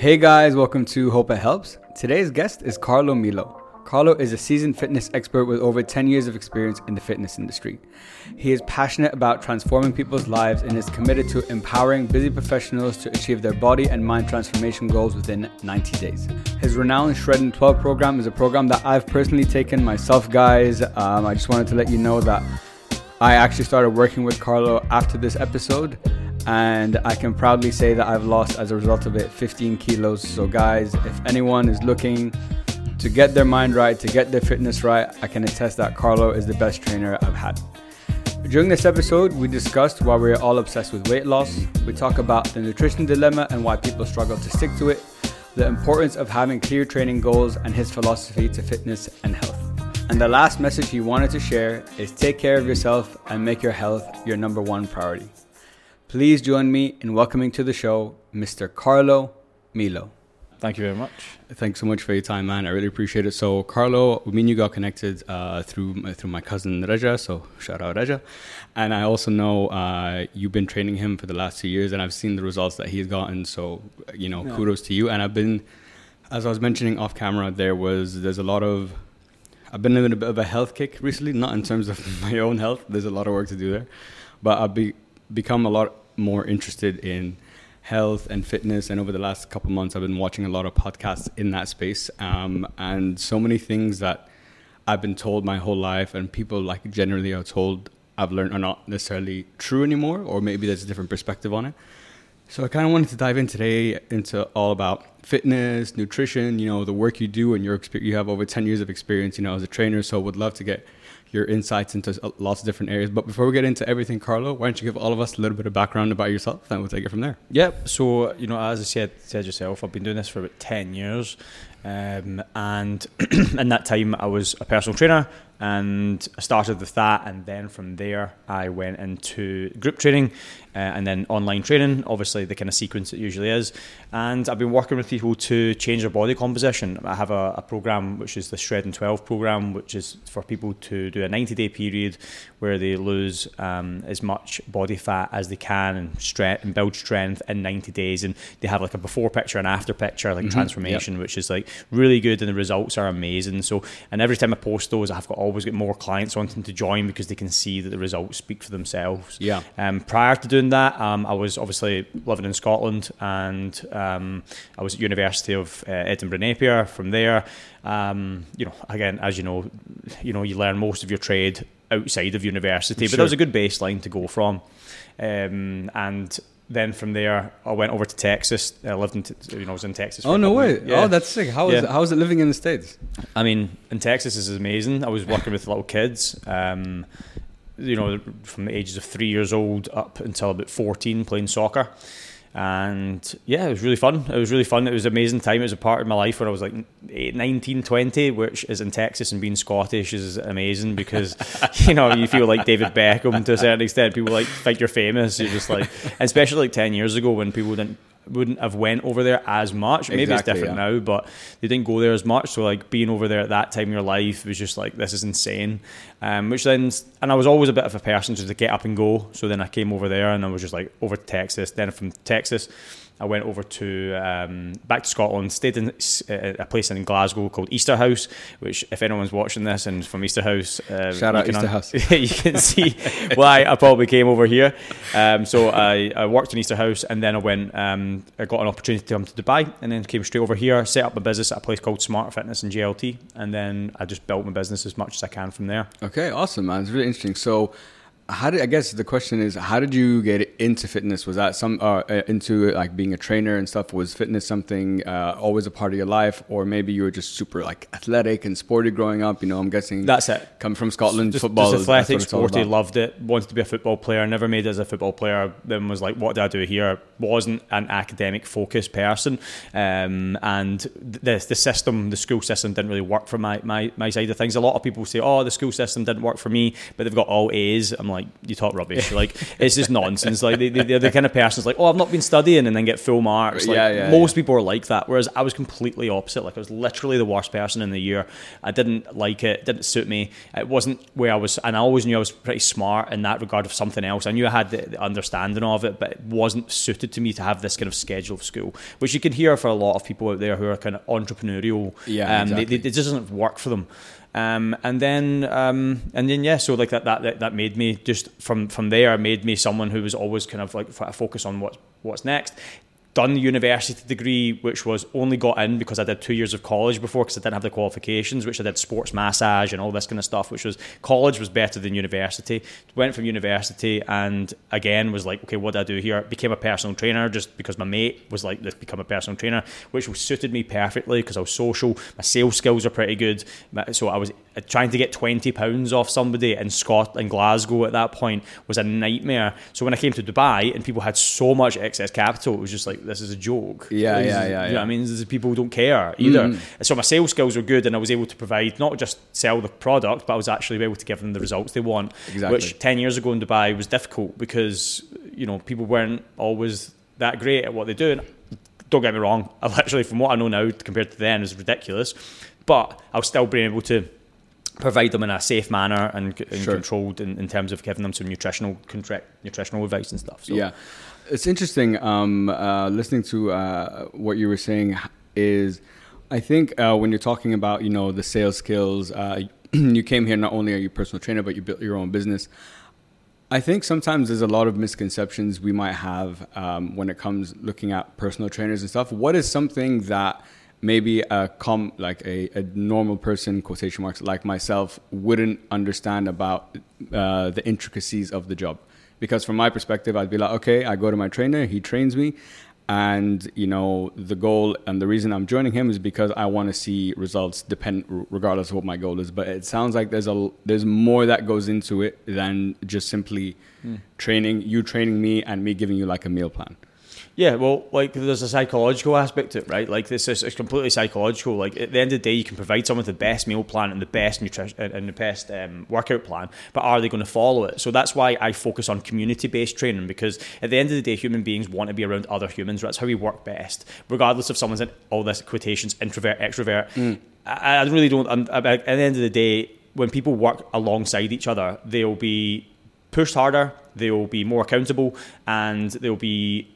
Hey guys, welcome to Hope It Helps. Today's guest is Carlo Milo. Carlo is a seasoned fitness expert with over 10 years of experience in the fitness industry. He is passionate about transforming people's lives and is committed to empowering busy professionals to achieve their body and mind transformation goals within 90 days. His renowned Shred in 12 program is a program that I've personally taken myself, guys. Um, I just wanted to let you know that I actually started working with Carlo after this episode and I can proudly say that I've lost as a result of it 15 kilos. So, guys, if anyone is looking to get their mind right, to get their fitness right, I can attest that Carlo is the best trainer I've had. During this episode, we discussed why we're all obsessed with weight loss. We talk about the nutrition dilemma and why people struggle to stick to it, the importance of having clear training goals, and his philosophy to fitness and health. And the last message he wanted to share is take care of yourself and make your health your number one priority. Please join me in welcoming to the show Mr. Carlo Milo. Thank you very much. Thanks so much for your time, man. I really appreciate it. So, Carlo, me and you got connected uh, through through my cousin Reja. So, shout out Reja. And I also know uh, you've been training him for the last two years, and I've seen the results that he's gotten. So, you know, yeah. kudos to you. And I've been, as I was mentioning off camera, there was there's a lot of I've been in a bit of a health kick recently, not in terms of my own health. There's a lot of work to do there, but I've be, become a lot more interested in health and fitness. And over the last couple months, I've been watching a lot of podcasts in that space, um, and so many things that I've been told my whole life, and people like generally are told I've learned are not necessarily true anymore, or maybe there's a different perspective on it. So I kind of wanted to dive in today into all about fitness, nutrition, you know, the work you do and your experience. You have over 10 years of experience, you know, as a trainer. So would love to get your insights into lots of different areas. But before we get into everything, Carlo, why don't you give all of us a little bit of background about yourself, and we'll take it from there. Yep. So you know, as I said, said yourself, I've been doing this for about ten years, um, and in that time, I was a personal trainer and I started with that, and then from there I went into group training, uh, and then online training. Obviously, the kind of sequence it usually is, and I've been working with people to change their body composition. I have a, a program which is the Shred in Twelve program, which is for people to do a ninety day period where they lose um, as much body fat as they can and strength and build strength in ninety days, and they have like a before picture and after picture, like mm-hmm. transformation, yep. which is like really good, and the results are amazing. So, and every time I post those, I've got always get more clients wanting to join because they can see that the results speak for themselves. Yeah. Um, prior to doing that, um, I was obviously living in Scotland and um, I was at University of uh, Edinburgh Napier. From there, um, you know, again, as you know, you know, you learn most of your trade outside of university, sure. but that was a good baseline to go from. Um, and then from there, I went over to Texas. I lived in, you know, I was in Texas. oh no way! Yeah. Oh, that's sick. How is yeah. it, how is it living in the states? I mean, in Texas is amazing. I was working with little kids. Um, you know, from the ages of three years old up until about fourteen, playing soccer and yeah, it was really fun. It was really fun. It was an amazing time. It was a part of my life when I was like 8, 19, 20, which is in Texas and being Scottish is amazing because, you know, you feel like David Beckham to a certain extent. People like think you're famous. You're just like, especially like 10 years ago when people didn't wouldn't have went over there as much. Maybe exactly, it's different yeah. now, but they didn't go there as much. So like being over there at that time in your life was just like this is insane. Um, which then and I was always a bit of a person just to get up and go. So then I came over there and I was just like over to Texas. Then from Texas, I went over to um, back to Scotland, stayed in uh, a place in Glasgow called Easterhouse, which if anyone's watching this and from Easterhouse, uh, shout out Easterhouse, you can see why I probably came over here. Um, so I, I, worked in Easterhouse, and then I went. Um, I got an opportunity to come to Dubai, and then came straight over here, set up a business at a place called Smart Fitness and GLT, and then I just built my business as much as I can from there. Okay, awesome, man. It's really interesting. So how did I guess the question is how did you get into fitness? Was that some uh, uh, into like being a trainer and stuff? Was fitness something uh, always a part of your life, or maybe you were just super like athletic and sporty growing up? You know, I'm guessing that's it. Come from Scotland, just, football. Just athletic, sporty, loved it. Wanted to be a football player. Never made it as a football player. Then was like, what do I do here? Wasn't an academic focused person, um, and the the system, the school system, didn't really work for my, my my side of things. A lot of people say, oh, the school system didn't work for me, but they've got all A's. I'm like like you talk rubbish. like it's just nonsense. Like they, they, are the kind of person's like, oh, I've not been studying, and then get full marks. Like, Yeah, yeah, most yeah. people are like that. Whereas I was completely opposite. Like I was literally the worst person in the year. I didn't like it. Didn't suit me. It wasn't where I was, and I always knew I was pretty smart in that regard of something else. I knew I had the, the understanding of it, but it wasn't suited to me to have this kind of schedule of school, which you can hear for a lot of people out there who are kind of entrepreneurial. Yeah, um, they- exactly. they- it just doesn't work for them. Um, and then um, and then yeah, so like that, that that made me just from from there made me someone who was always kind of like focus on what what's next. Done the university degree, which was only got in because I did two years of college before because I didn't have the qualifications, which I did sports massage and all this kind of stuff, which was college was better than university. Went from university and again was like, okay, what do I do here? Became a personal trainer just because my mate was like, let's become a personal trainer, which suited me perfectly because I was social. My sales skills are pretty good. So I was uh, trying to get 20 pounds off somebody in Scotland, in Glasgow at that point was a nightmare. So when I came to Dubai and people had so much excess capital, it was just like, this is a joke. Yeah, yeah, is- yeah, You know what I mean? This is- people don't care either. Mm. So my sales skills were good and I was able to provide, not just sell the product, but I was actually able to give them the results they want. Exactly. Which 10 years ago in Dubai was difficult because, you know, people weren't always that great at what they do. And don't get me wrong, I literally, from what I know now compared to then, is ridiculous. But I was still being able to provide them in a safe manner and, and Sure. controlled in, in terms of giving them some nutritional contract, nutritional advice and stuff. So Yeah, it's interesting. Um, uh, listening to uh, what you were saying is, I think uh, when you're talking about you know the sales skills, uh, you came here not only are you a personal trainer, but you built your own business. I think sometimes there's a lot of misconceptions we might have um, when it comes looking at personal trainers and stuff. What is something that maybe a com like a, a normal person quotation marks like myself wouldn't understand about uh, the intricacies of the job? Because from my perspective, I'd be like, okay, I go to my trainer, he trains me, and you know the goal and the reason I'm joining him is because I want to see results, depend regardless of what my goal is. But it sounds like there's a there's more that goes into it than just simply hmm. training you training me and me giving you like a meal plan. Yeah, well, like there's a psychological aspect to it, right? Like this is it's completely psychological. Like at the end of the day, you can provide someone with the best meal plan and the best nutrition and the best um, workout plan, but are they going to follow it? So that's why I focus on community-based training because at the end of the day, human beings want to be around other humans. That's how we work best, regardless of someone's in all this quotations introvert, extrovert. I, I really don't. I'm, at the end of the day, when people work alongside each other, they'll be pushed harder, they'll be more accountable, and they'll be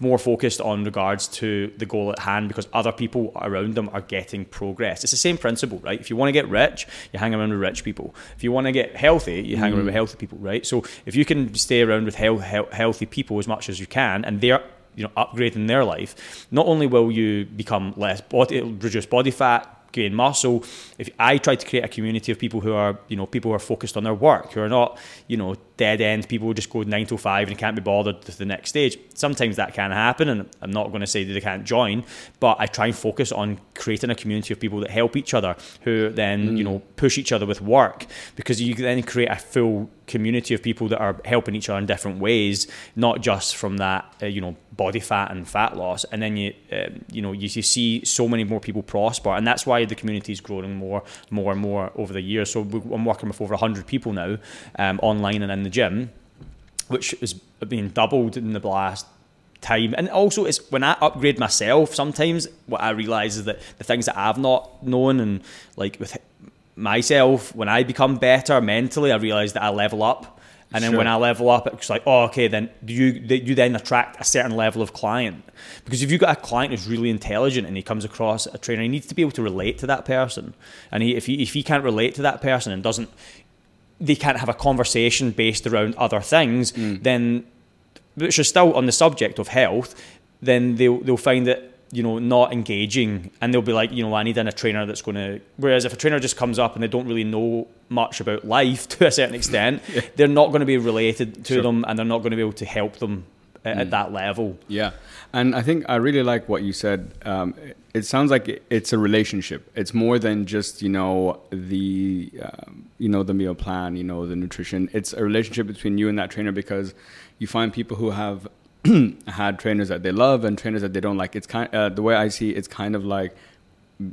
more focused on regards to the goal at hand because other people around them are getting progress. It's the same principle, right? If you want to get rich, you hang around with rich people. If you want to get healthy, you hang around mm. with healthy people, right? So if you can stay around with health, health, healthy people as much as you can, and they're you know upgrading their life, not only will you become less body, it'll reduce body fat, gain muscle. If I try to create a community of people who are, you know, people who are focused on their work, who are not, you know, dead end people who just go nine to five and can't be bothered to the next stage. Sometimes that can happen, and I'm not going to say that they can't join, but I try and focus on creating a community of people that help each other, who then, mm. you know, push each other with work, because you then create a full community of people that are helping each other in different ways, not just from that, uh, you know, body fat and fat loss, and then you, um, you know, you, you see so many more people prosper, and that's why the community is growing more, more and more over the years. So I'm working with over hundred people now, um, online and in the gym, which is being doubled in the last time. And also, it's when I upgrade myself. Sometimes what I realize is that the things that I've not known, and like with myself, when I become better mentally, I realize that I level up. And then Sure. when I level up, it's like, oh, okay, then you you then attract a certain level of client because if you've got a client who's really intelligent and he comes across a trainer, he needs to be able to relate to that person. And he, if he if he can't relate to that person and doesn't, they can't have a conversation based around other things, mm. then which is still on the subject of health, then they'll they'll find it you know not engaging, and they'll be like, you know, I need a trainer that's going to. Whereas if a trainer just comes up and they don't really know much about life to a certain extent, they're not going to be related to Sure. them, and they're not going to be able to help them at, at that level. Yeah, and I think I really like what you said. Um, it sounds like it's a relationship. It's more than just you know the um, you know the meal plan, you know the nutrition. It's a relationship between you and that trainer because you find people who have had trainers that they love and trainers that they don't like. It's kind uh, the way I see it's kind of like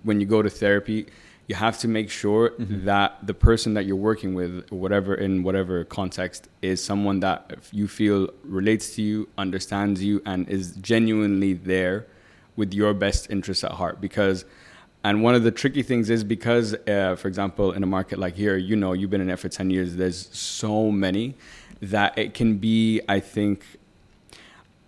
when you go to therapy. you have to make sure mm-hmm. that the person that you're working with, whatever in whatever context, is someone that you feel relates to you, understands you, and is genuinely there with your best interests at heart. Because, and one of the tricky things is because, uh, for example, in a market like here, you know, you've been in it for ten years. There's so many that it can be, I think,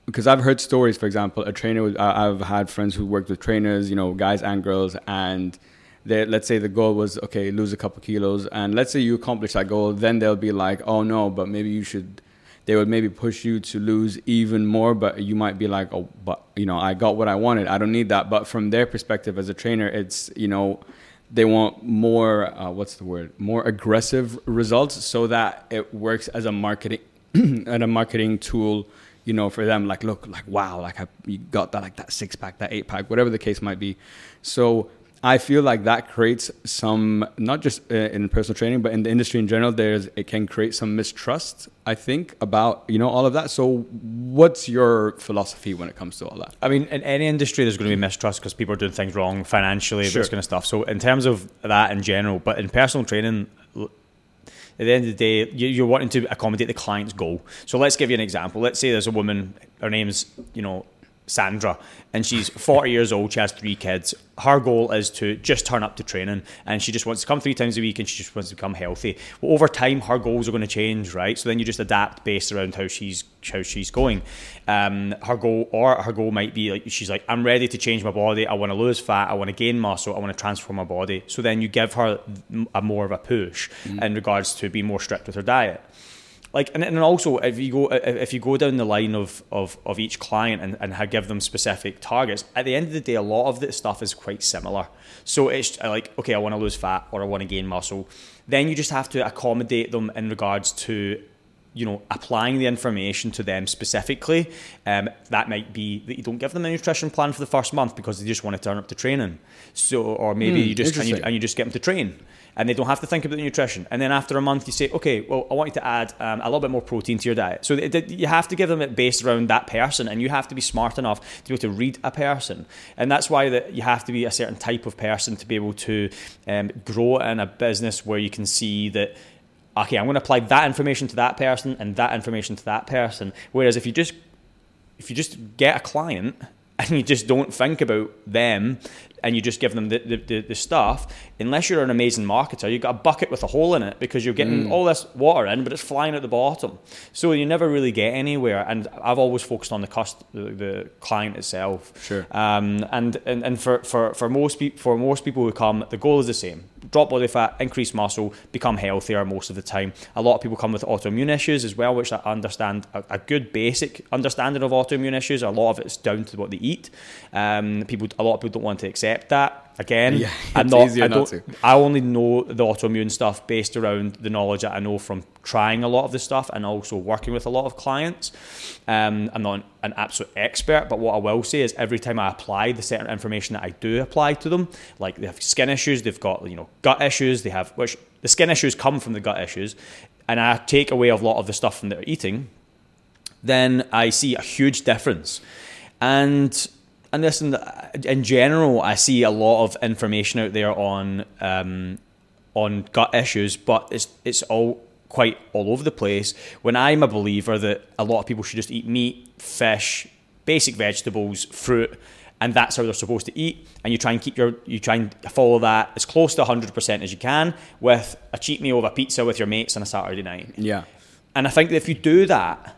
because I've heard stories. For example, a trainer. I've had friends who worked with trainers, you know, guys and girls, and they, let's say the goal was okay, lose a couple kilos, and let's say you accomplish that goal, then they'll be like, oh no, but maybe you should. They would maybe push you to lose even more, but you might be like, oh, but you know, I got what I wanted. I don't need that. But from their perspective as a trainer, it's you know, they want more. Uh, what's the word? More aggressive results, so that it works as a marketing and a marketing tool you know, for them, like, look, like, wow, like, I, you got that, like, that six pack, that eight pack, whatever the case might be. So I feel like that creates some, not just uh, in personal training, but in the industry in general, there's, it can create some mistrust, I think, about, you know, all of that. So what's your philosophy when it comes to all that? I mean, in any industry, there's going to be mistrust because people are doing things wrong financially, sure. this kind of stuff. So in terms of that in general, but in personal training, at the end of the day, you're wanting to accommodate the client's goal. So let's give you an example. Let's say there's a woman, her name's, you know, Sandra, and she's 40 years old. She has three kids. Her goal is to just turn up to training, and she just wants to come three times a week, and she just wants to become healthy. Well, over time, her goals are going to change, right? So then you just adapt based around how she's how she's going. Um, her goal or her goal might be like she's like, I'm ready to change my body. I want to lose fat. I want to gain muscle. I want to transform my body. So then you give her a more of a push mm. in regards to be more strict with her diet like and, and also if you go if you go down the line of of, of each client and, and give them specific targets at the end of the day a lot of the stuff is quite similar. So it's like okay i want to lose fat or i want to gain muscle. Then you just have to accommodate them in regards to you know applying the information to them specifically. Um, that might be that you don't give them a nutrition plan for the first month because they just want to turn up to training. So or maybe mm, you just and you, and you just get them to train and they don't have to think about the nutrition. And then after a month, you say, okay, well, I want you to add um, a little bit more protein to your diet. So you have to give them it based around that person, and you have to be smart enough to be able to read a person. And that's why that you have to be a certain type of person to be able to um, grow in a business where you can see that okay, I'm going to apply that information to that person and that information to that person. Whereas if you just if you just get a client and you just don't think about them and you just give them the, the, the, stuff, unless you're an amazing marketer, you've got a bucket with a hole in it because you're getting mm. all this water in, but it's flying at the bottom. So you never really get anywhere. And I've always focused on the cost, the, the client itself. Sure. Um, and, and, and for, for, for, most pe- for most people who come, the goal is the same drop body fat, increase muscle, become healthier most of the time. A lot of people come with autoimmune issues as well, which I understand a, a good basic understanding of autoimmune issues. A lot of it's down to what they eat. Um, people, a lot of people don't want to accept that. Again, yeah, I'm not. I, don't, not I only know the autoimmune stuff based around the knowledge that I know from trying a lot of the stuff and also working with a lot of clients. Um, I'm not an absolute expert, but what I will say is every time I apply the certain information that I do apply to them, like they have skin issues, they've got you know gut issues, they have which the skin issues come from the gut issues, and I take away a lot of the stuff from their eating, then I see a huge difference, and and listen, in general, I see a lot of information out there on um, on gut issues, but it's it's all quite all over the place. When I'm a believer that a lot of people should just eat meat, fish, basic vegetables, fruit, and that's how they're supposed to eat. And you try and keep your you try and follow that as close to 100% as you can with a cheat meal of a pizza with your mates on a Saturday night. Yeah. And I think that if you do that,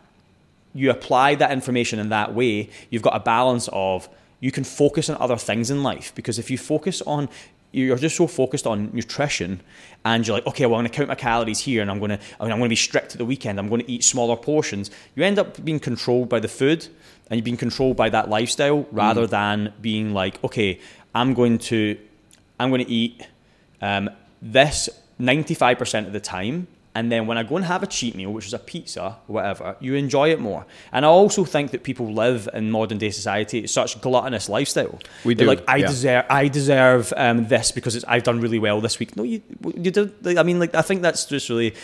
you apply that information in that way, you've got a balance of you can focus on other things in life because if you focus on you're just so focused on nutrition and you're like okay well i'm going to count my calories here and i'm going to I mean, i'm going to be strict at the weekend i'm going to eat smaller portions you end up being controlled by the food and you're being controlled by that lifestyle rather mm. than being like okay i'm going to i'm going to eat um, this 95% of the time and then when I go and have a cheat meal, which is a pizza whatever, you enjoy it more. And I also think that people live in modern day society it's such gluttonous lifestyle. We do. They're like I yeah. deserve, I deserve um, this because I've done really well this week. No, you, you did. I mean, like I think that's just really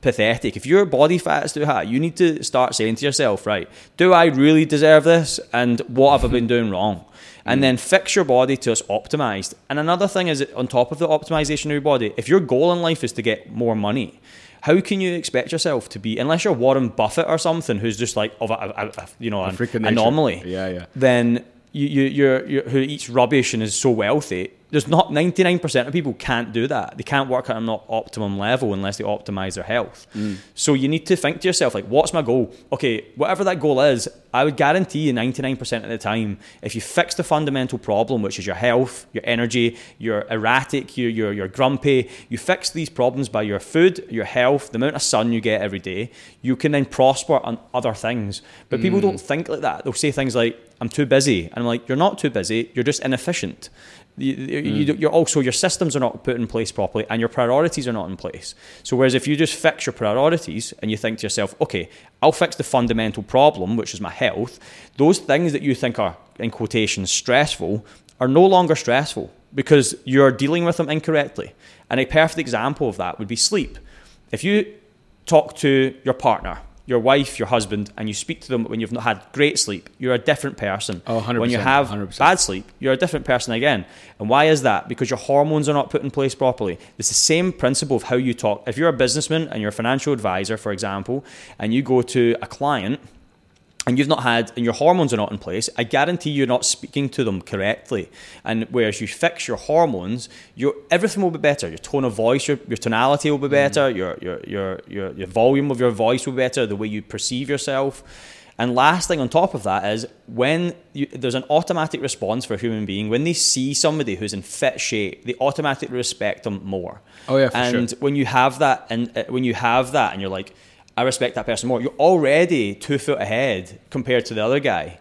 pathetic. If your body fat is too high, you need to start saying to yourself, right, do I really deserve this? And what have I been doing wrong? and then fix your body to it's optimized. And another thing is that on top of the optimization of your body, if your goal in life is to get more money, how can you expect yourself to be unless you're Warren Buffett or something who's just like of a, a, a you know an freak anomaly? Yeah, yeah. Then you, you you're, you're who eats rubbish and is so wealthy. There's not 99% of people can't do that. They can't work at an op- optimum level unless they optimize their health. Mm. So you need to think to yourself like, what's my goal? Okay, whatever that goal is, I would guarantee you 99% of the time, if you fix the fundamental problem, which is your health, your energy, you're erratic, you're, you're, you're grumpy, you fix these problems by your food, your health, the amount of sun you get every day, you can then prosper on other things. But people mm. don't think like that. They'll say things like, I'm too busy. And I'm like, you're not too busy, you're just inefficient. You, hmm. you, you're also your systems are not put in place properly and your priorities are not in place. So whereas if you just fix your priorities and you think to yourself, okay, I'll fix the fundamental problem, which is my health, those things that you think are in quotations stressful are no longer stressful because you're dealing with them incorrectly. And a perfect example of that would be sleep. If you talk to your partner, your wife, your husband, and you speak to them when you've not had great sleep, you're a different person. Oh, 100%, When you have 100%. bad sleep, you're a different person again. And why is that? Because your hormones are not put in place properly. It's the same principle of how you talk. If you're a businessman and you're a financial advisor, for example, and you go to a client and you've not had and your hormones are not in place i guarantee you're not speaking to them correctly. And whereas you fix your hormones your everything will be better. Your tone of voice your, your tonality will be better. Your, your, your, your, your volume of your voice will be better the way you perceive yourself. And last thing on top of that is when you, there's an automatic response for a human being when they see somebody who's in fit shape they automatically respect them more. Oh, yeah, for and sure. when you have that and uh, when you have that and you're like i respect that person more. You're already two foot ahead compared to the other guy.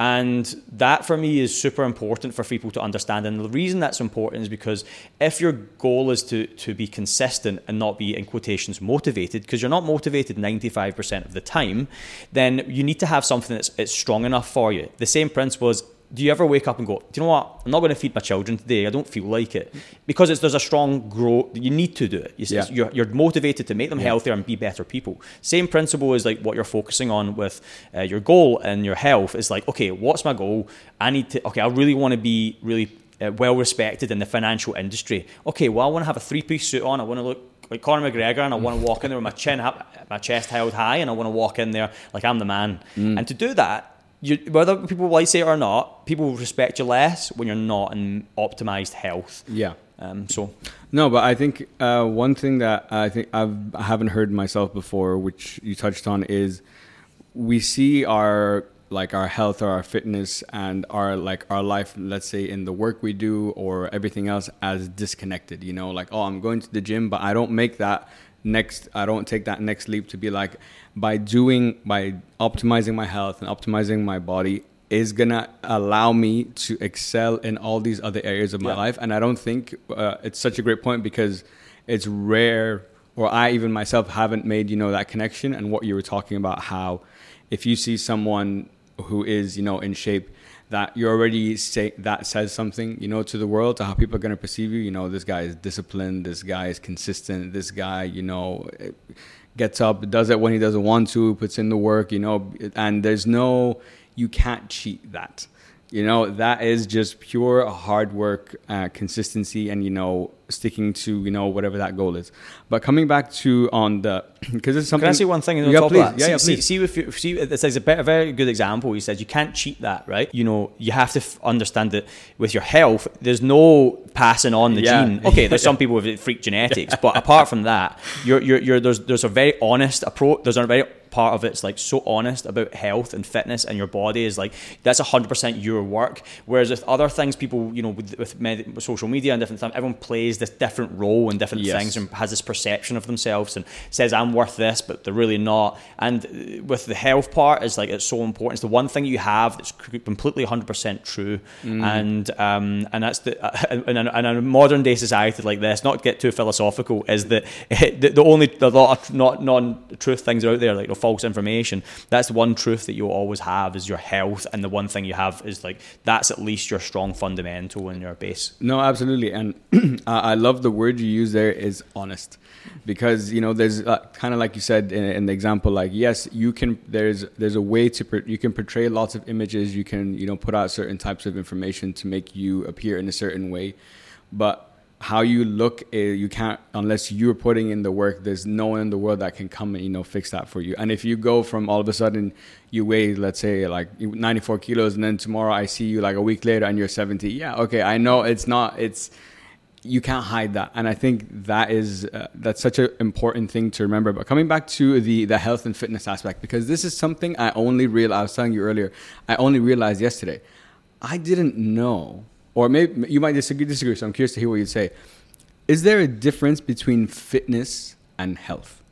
And that for me is super important for people to understand. And the reason that's important is because if your goal is to, to be consistent and not be in quotations motivated because you're not motivated 95% of the time then you need to have something that's it's strong enough for you. The same principle is do you ever wake up and go, do you know what? I'm not going to feed my children today. I don't feel like it because it's, there's a strong growth. You need to do it. You, Yeah. you're, you're motivated to make them healthier and be better people. Same principle is like what you're focusing on with uh, your goal and your health. Is like, okay, what's my goal? I need to. Okay, I really want to be really uh, well respected in the financial industry. Okay, well, I want to have a three piece suit on. I want to look like Conor McGregor, and I want to walk in there with my chin my chest held high, and I want to walk in there like I'm the man. And to do that, you, whether people like say it or not, people will respect you less when you're not in optimized health. Yeah. Um, so No, but I think uh, one thing that I think I've, I haven't heard myself before, which you touched on, is we see our like our health or our fitness and our like our life, let's say in the work we do or everything else, as disconnected. You know, like oh, I'm going to the gym, but I don't make that next. I don't take that next leap to be like by doing by optimizing my health and optimizing my body is gonna allow me to excel in all these other areas of my Yeah. life and i don't think uh, it's such a great point because it's rare or i even myself haven't made you know that connection and what you were talking about how if you see someone who is you know in shape that you're already say that says something you know to the world to how people are going to perceive you you know this guy is disciplined this guy is consistent this guy you know gets up does it when he doesn't want to puts in the work you know and there's no you can't cheat that. You know that is just pure hard work uh, consistency and you know sticking to you know whatever that goal is but coming back to on the because it's something Can I say one thing on yeah, top please. of that? yeah, see, yeah, see, please. see, if you, see, this is a, bit, a very good example. He says you can't cheat that, right? You know, you have to f- understand that with your health, there's no passing on the Yeah. gene. Okay, there's some people with freak genetics, but apart from that, you're, you're, you're, there's, there's a very honest approach. There's a very part of it's like so honest about health and fitness and your body is like that's 100% your work whereas with other things people you know with, with, med- social media and different stuff everyone plays this different role and different Yes. things and has this perception of themselves and says I'm worth this, but they're really not. And with the health part, is like it's so important. It's the one thing you have that's completely 100% true, and um, and that's the uh, in, a, in a modern day society like this. Not to get too philosophical, is that the, the only a lot of not non truth things are out there like know, false information. That's the one truth that you'll always have is your health, and the one thing you have is like that's at least your strong fundamental and your base. No, absolutely, and I I love the word you use there is honest, because you know there's uh, kind of like you said in, in, the example, like yes, you can there's there's a way to you can portray lots of images, you can you know put out certain types of information to make you appear in a certain way, but how you look eh, you can't unless you're putting in the work there's no one in the world that can come and you know fix that for you. And if you go from all of a sudden you weigh let's say like 94 kilos and then tomorrow i see you like a week later and you're 70 yeah okay i know it's not it's you can't hide that and i think that is uh, that's such an important thing to remember but coming back to the the health and fitness aspect because this is something i only realized i was telling you earlier i only realized yesterday i didn't know or maybe you might disagree, disagree. So I'm curious to hear what you'd say. Is there a difference between fitness and health?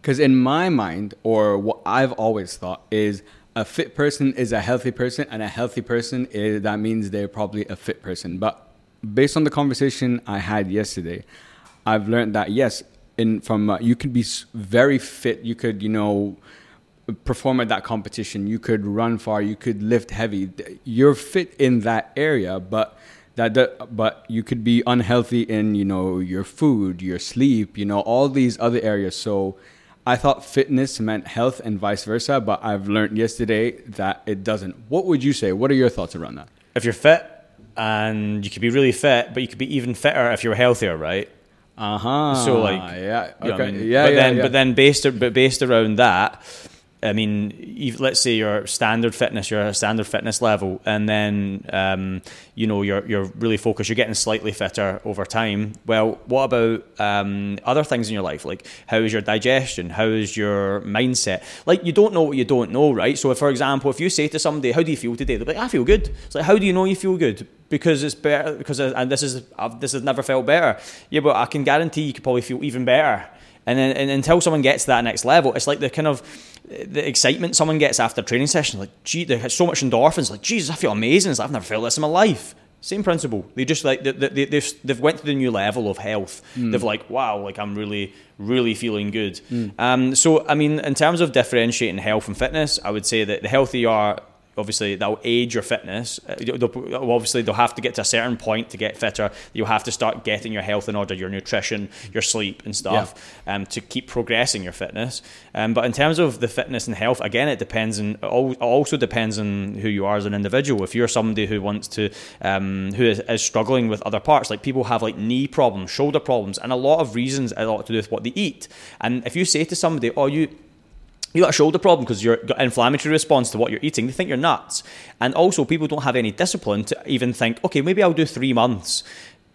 Because in my mind, or what I've always thought is a fit person is a healthy person, and a healthy person is that means they're probably a fit person. But based on the conversation I had yesterday, I've learned that yes, in from uh, you could be very fit. You could you know perform at that competition. You could run far. You could lift heavy. You're fit in that area, but that, that but you could be unhealthy in you know your food, your sleep, you know all these other areas. So I thought fitness meant health and vice versa, but I've learned yesterday that it doesn't. What would you say? What are your thoughts around that? If you're fit and you could be really fit, but you could be even fitter if you're healthier, right? Uh huh. So like, yeah, okay, I mean? yeah, but yeah, then, yeah. but then based, but based around that, I mean, let's say your standard fitness, you're a standard fitness level, and then um, you know you're you're really focused. You're getting slightly fitter over time. Well, what about um, other things in your life? Like how is your digestion? How is your mindset? Like you don't know what you don't know, right? So, if, for example, if you say to somebody, "How do you feel today?" They're like, "I feel good." It's like, how do you know you feel good? Because it's better. Because and this is I've, this has never felt better. Yeah, but I can guarantee you could probably feel even better. And then and until someone gets to that next level, it's like the kind of the excitement someone gets after a training session. Like, gee, they have so much endorphins. Like, Jesus, I feel amazing. It's like, I've never felt this in my life. Same principle. They just like they, they, they've they've went to the new level of health. Mm. They've like, wow, like I'm really really feeling good. Mm. Um, so I mean, in terms of differentiating health and fitness, I would say that the healthier you are, obviously that'll aid your fitness. Uh, they'll, obviously, they'll have to get to a certain point to get fitter. You'll have to start getting your health in order, your nutrition, your sleep, and stuff, yeah. um, to keep progressing your fitness. Um, but in terms of the fitness and health, again, it depends on. Also depends on who you are as an individual. If you're somebody who wants to, um, who is, is, struggling with other parts, like people have like knee problems, shoulder problems, and a lot of reasons a lot to do with what they eat. And if you say to somebody, "Oh, you," you got a shoulder problem because you've got inflammatory response to what you're eating. They think you're nuts. And also, people don't have any discipline to even think, okay, maybe I'll do three months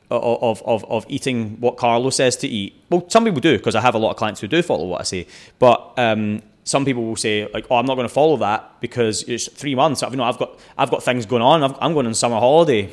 of, of, of eating what Carlo says to eat. Well, some people do because I have a lot of clients who do follow what I say. But um, some people will say like, "Oh, I'm not going to follow that because it's three months. I've, you know, I've got I've got things going on. i am going on summer holiday.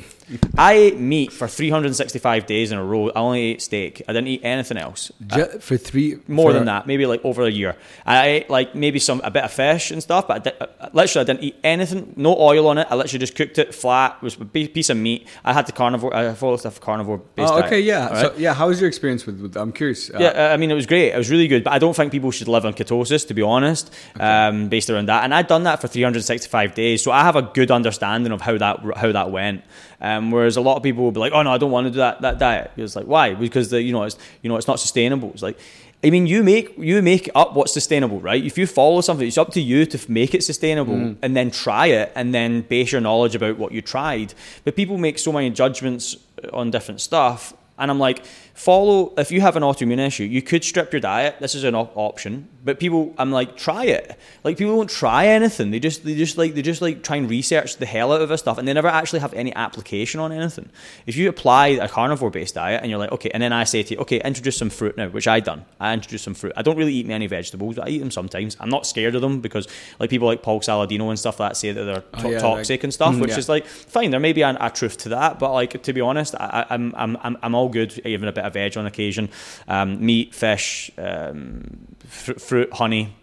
I ate meat for 365 days in a row. I only ate steak. I didn't eat anything else. Just for three more for than that, maybe like over a year. I ate like maybe some a bit of fish and stuff, but I did, uh, literally I didn't eat anything. No oil on it. I literally just cooked it flat. It was a piece of meat. I had the carnivore. I followed the carnivore. Based oh, okay, diet, yeah. Right? So yeah, how was your experience with? with I'm curious. Uh, yeah, I mean it was great. It was really good, but I don't think people should live on ketosis, to be honest, okay. um, based around that. And I'd done that for 365 days, so I have a good understanding of how that how that went. Um, whereas a lot of people will be like, "Oh no, I don't want to do that that diet." It's like, why? Because the, you know it's you know it's not sustainable. It's like, I mean, you make you make up what's sustainable, right? If you follow something, it's up to you to make it sustainable mm. and then try it and then base your knowledge about what you tried. But people make so many judgments on different stuff, and I'm like, follow if you have an autoimmune issue you could strip your diet. This is an op- option. But people i'm like try it. Like people don't try anything. They just they just like they just like try and research the hell out of this stuff and they never actually have any application on anything. If you apply a carnivore based diet and you're like okay and then i say to you okay introduce some fruit now which i done. I introduce some fruit. I don't really eat many vegetables but i eat them sometimes. I'm not scared of them because like people like paul saladino and stuff like that say that they're oh, yeah, toxic like, and stuff mm, which yeah. is like fine there may be an, a truth to that but like to be honest I, am I'm, I'm i'm all good even a bit of veg on occasion, um, meat, fish, um, fr- fruit, honey.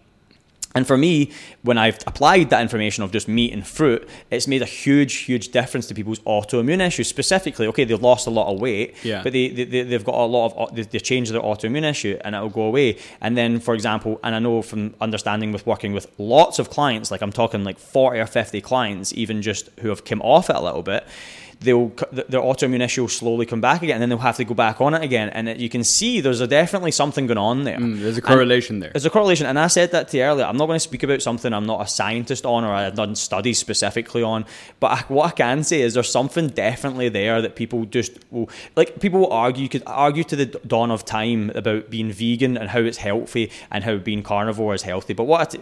And for me, when I've applied that information of just meat and fruit, it's made a huge, huge difference to people's autoimmune issues. Specifically, okay, they've lost a lot of weight, yeah. but they, they, they've got a lot of, they, have changed their autoimmune issue and it'll go away. And then, for example, and I know from understanding with working with lots of clients, like I'm talking like 40 or 50 clients, even just who have come off it a little bit, they'll their autoimmune issue will slowly come back again, and then they'll have to go back on it again. And it, you can see there's a definitely something going on there. Mm, there's a correlation and there. There's a correlation, and I said that to you earlier. I'm not going to speak about something I'm not a scientist on or I've done studies specifically on, but I, what I can say is there's something definitely there that people just will like. People will argue. You could argue to the dawn of time about being vegan and how it's healthy and how being carnivore is healthy. But what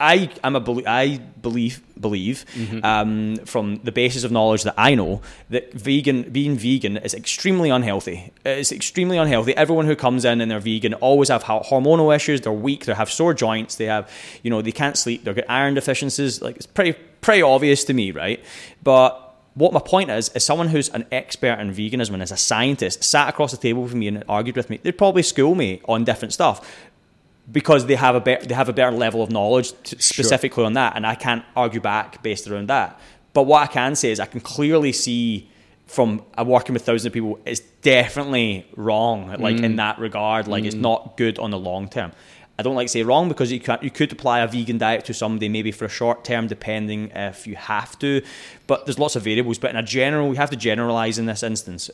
I am a I believe believe mm-hmm. um, from the basis of knowledge that I know that vegan being vegan is extremely unhealthy. It's extremely unhealthy. Everyone who comes in and they're vegan always have hormonal issues. They're weak. They have sore joints. They have you know they can't sleep. They've got iron deficiencies. Like it's pretty pretty obvious to me, right? But what my point is, is someone who's an expert in veganism and is a scientist sat across the table with me and argued with me, they'd probably school me on different stuff because they have a better they have a better level of knowledge specifically sure. on that, and I can't argue back based around that. But what I can say is I can clearly see from uh, working with thousands of people, it's definitely wrong. Like mm. in that regard, like mm. it's not good on the long term. I don't like to say wrong because you can you could apply a vegan diet to somebody maybe for a short term, depending if you have to. But there's lots of variables. But in a general, we have to generalize in this instance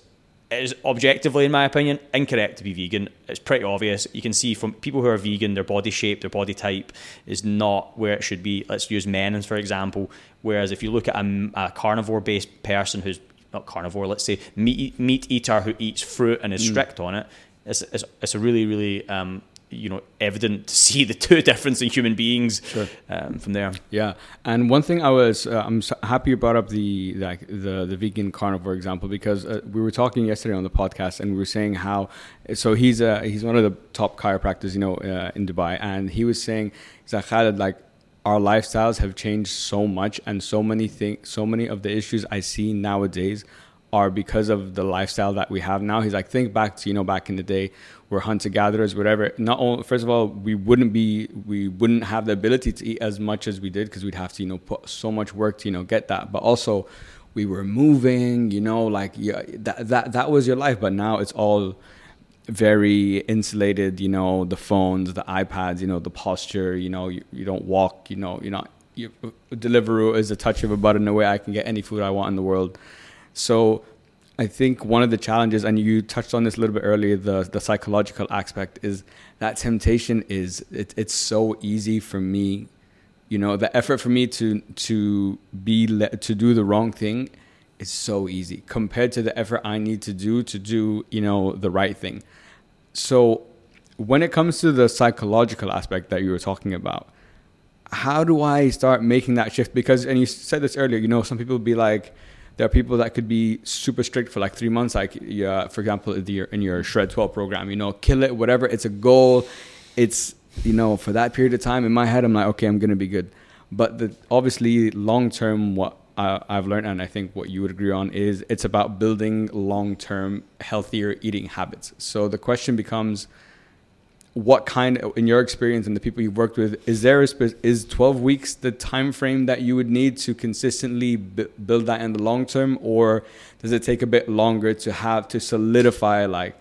is objectively, in my opinion, incorrect to be vegan. It's pretty obvious. You can see from people who are vegan, their body shape, their body type is not where it should be. Let's use men, for example. Whereas if you look at a, a carnivore based person who's not carnivore, let's say meat, meat eater who eats fruit and is mm. strict on it, it's, it's, it's, a really, really um, you know evident to see the two difference in human beings sure. um, from there. Yeah, and one thing I was uh, I'm so happy you brought up the like the the vegan carnivore example because uh, we were talking yesterday on the podcast and we were saying how so he's a he's one of the top chiropractors you know uh, in Dubai and he was saying Khaled like our lifestyles have changed so much and so many things so many of the issues I see nowadays are because of the lifestyle that we have now. He's like, think back to you know back in the day, we're hunter gatherers, whatever. Not only, first of all, we wouldn't be, we wouldn't have the ability to eat as much as we did because we'd have to you know put so much work to you know get that. But also, we were moving, you know, like yeah, that that that was your life. But now it's all very insulated. You know, the phones, the iPads, you know, the posture. You know, you, you don't walk. You know, you're not. You, Deliveroo is a touch of a button away. I can get any food I want in the world so I think one of the challenges, and you touched on this a little bit earlier, the the psychological aspect is that temptation is it, it's so easy for me, you know, the effort for me to to be to do the wrong thing is so easy compared to the effort I need to do to do you know the right thing. So when it comes to the psychological aspect that you were talking about, how do I start making that shift? Because and you said this earlier, you know, some people be like there are people that could be super strict for like three months, like yeah, for example, in your, in your Shred 12 program, you know, kill it, whatever. It's a goal. It's, you know, for that period of time in my head, I'm like, okay, I'm going to be good. But the, obviously, long term, what I, I've learned, and I think what you would agree on, is it's about building long term, healthier eating habits. So the question becomes, what kind in your experience and the people you've worked with is there a is 12 weeks the time frame that you would need to consistently b- build that in the long term? Or does it take a bit longer to have to solidify like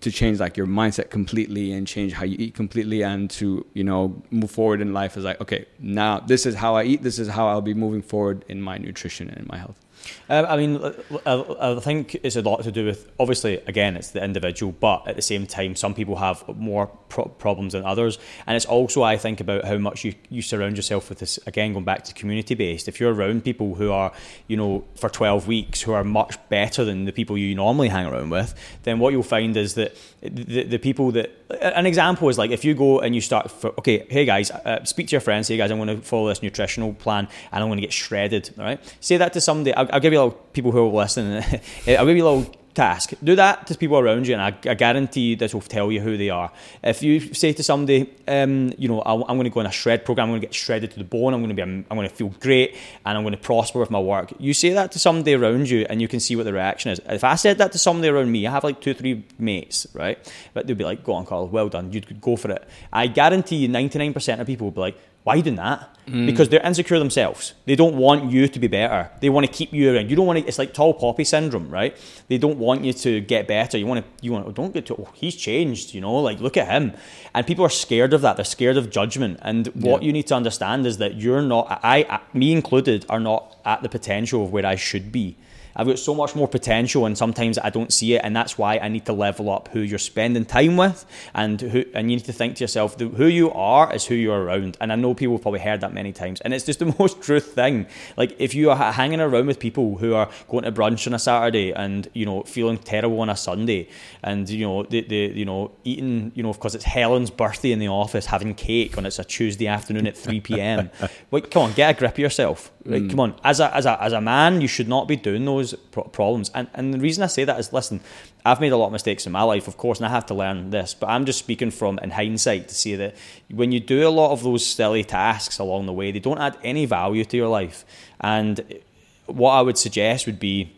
to change like your mindset completely and change how you eat completely and to you know move forward in life? As like okay now this is how i eat. This is how i'll be moving forward in my nutrition and in my health um, I mean, I, I, think it's a lot to do with obviously, again, it's the individual, but at the same time, some people have more pro- problems than others, and it's also I think about how much you, you surround yourself with this. Again, going back to community based, if you're around people who are, you know, for twelve weeks who are much better than the people you normally hang around with, then what you'll find is that the, the people that an example is like if you go and you start for, okay hey guys uh, speak to your friends. Say hey guys i'm going to follow this nutritional plan and i'm going to get shredded all right? Say that to somebody i'll, I'll give you a little people who are listening i'll give you a little task. Do that to people around you, and I, I, guarantee this will tell you who they are. If you say to somebody, um, you know, I, am going to go on a shred program, I'm going to get shredded to the bone, I'm going to be, I'm going to feel great, and I'm going to prosper with my work. You say that to somebody around you, and you can see what the reaction is. If I said that to somebody around me, I have like two, three mates, right? But they'd be like, "Go on, Carl, well done, you'd go for it." I guarantee you, 99% of people will be like why doing that? Mm. Because they're insecure themselves. They don't want you to be better. They want to keep you around. You don't want to. It's like tall poppy syndrome, right? They don't want you to get better. You want to. You want. To, don't get to. Oh, he's changed. You know, like look at him. And people are scared of that. They're scared of judgment. And what yeah. you need to understand is that you're not. I, me included, are not at the potential of where I should be. I've got so much more potential, and sometimes I don't see it, and that's why I need to level up who you're spending time with, and who, and you need to think to yourself, who you are is who you're around. And I know people have probably heard that many times, and it's just the most truth thing. Like if you are hanging around with people who are going to brunch on a Saturday and you know feeling terrible on a Sunday, and you know the, the you know eating you know because it's Helen's birthday in the office, having cake on it's a Tuesday afternoon at three p.m. Wait, come on, get a grip of yourself. Like, mm. Come on, as a, as a as a man, you should not be doing those pro- problems. And and the reason I say that is, listen, I've made a lot of mistakes in my life, of course, and I have to learn this. But I'm just speaking from in hindsight to see that when you do a lot of those silly tasks along the way, they don't add any value to your life. And what I would suggest would be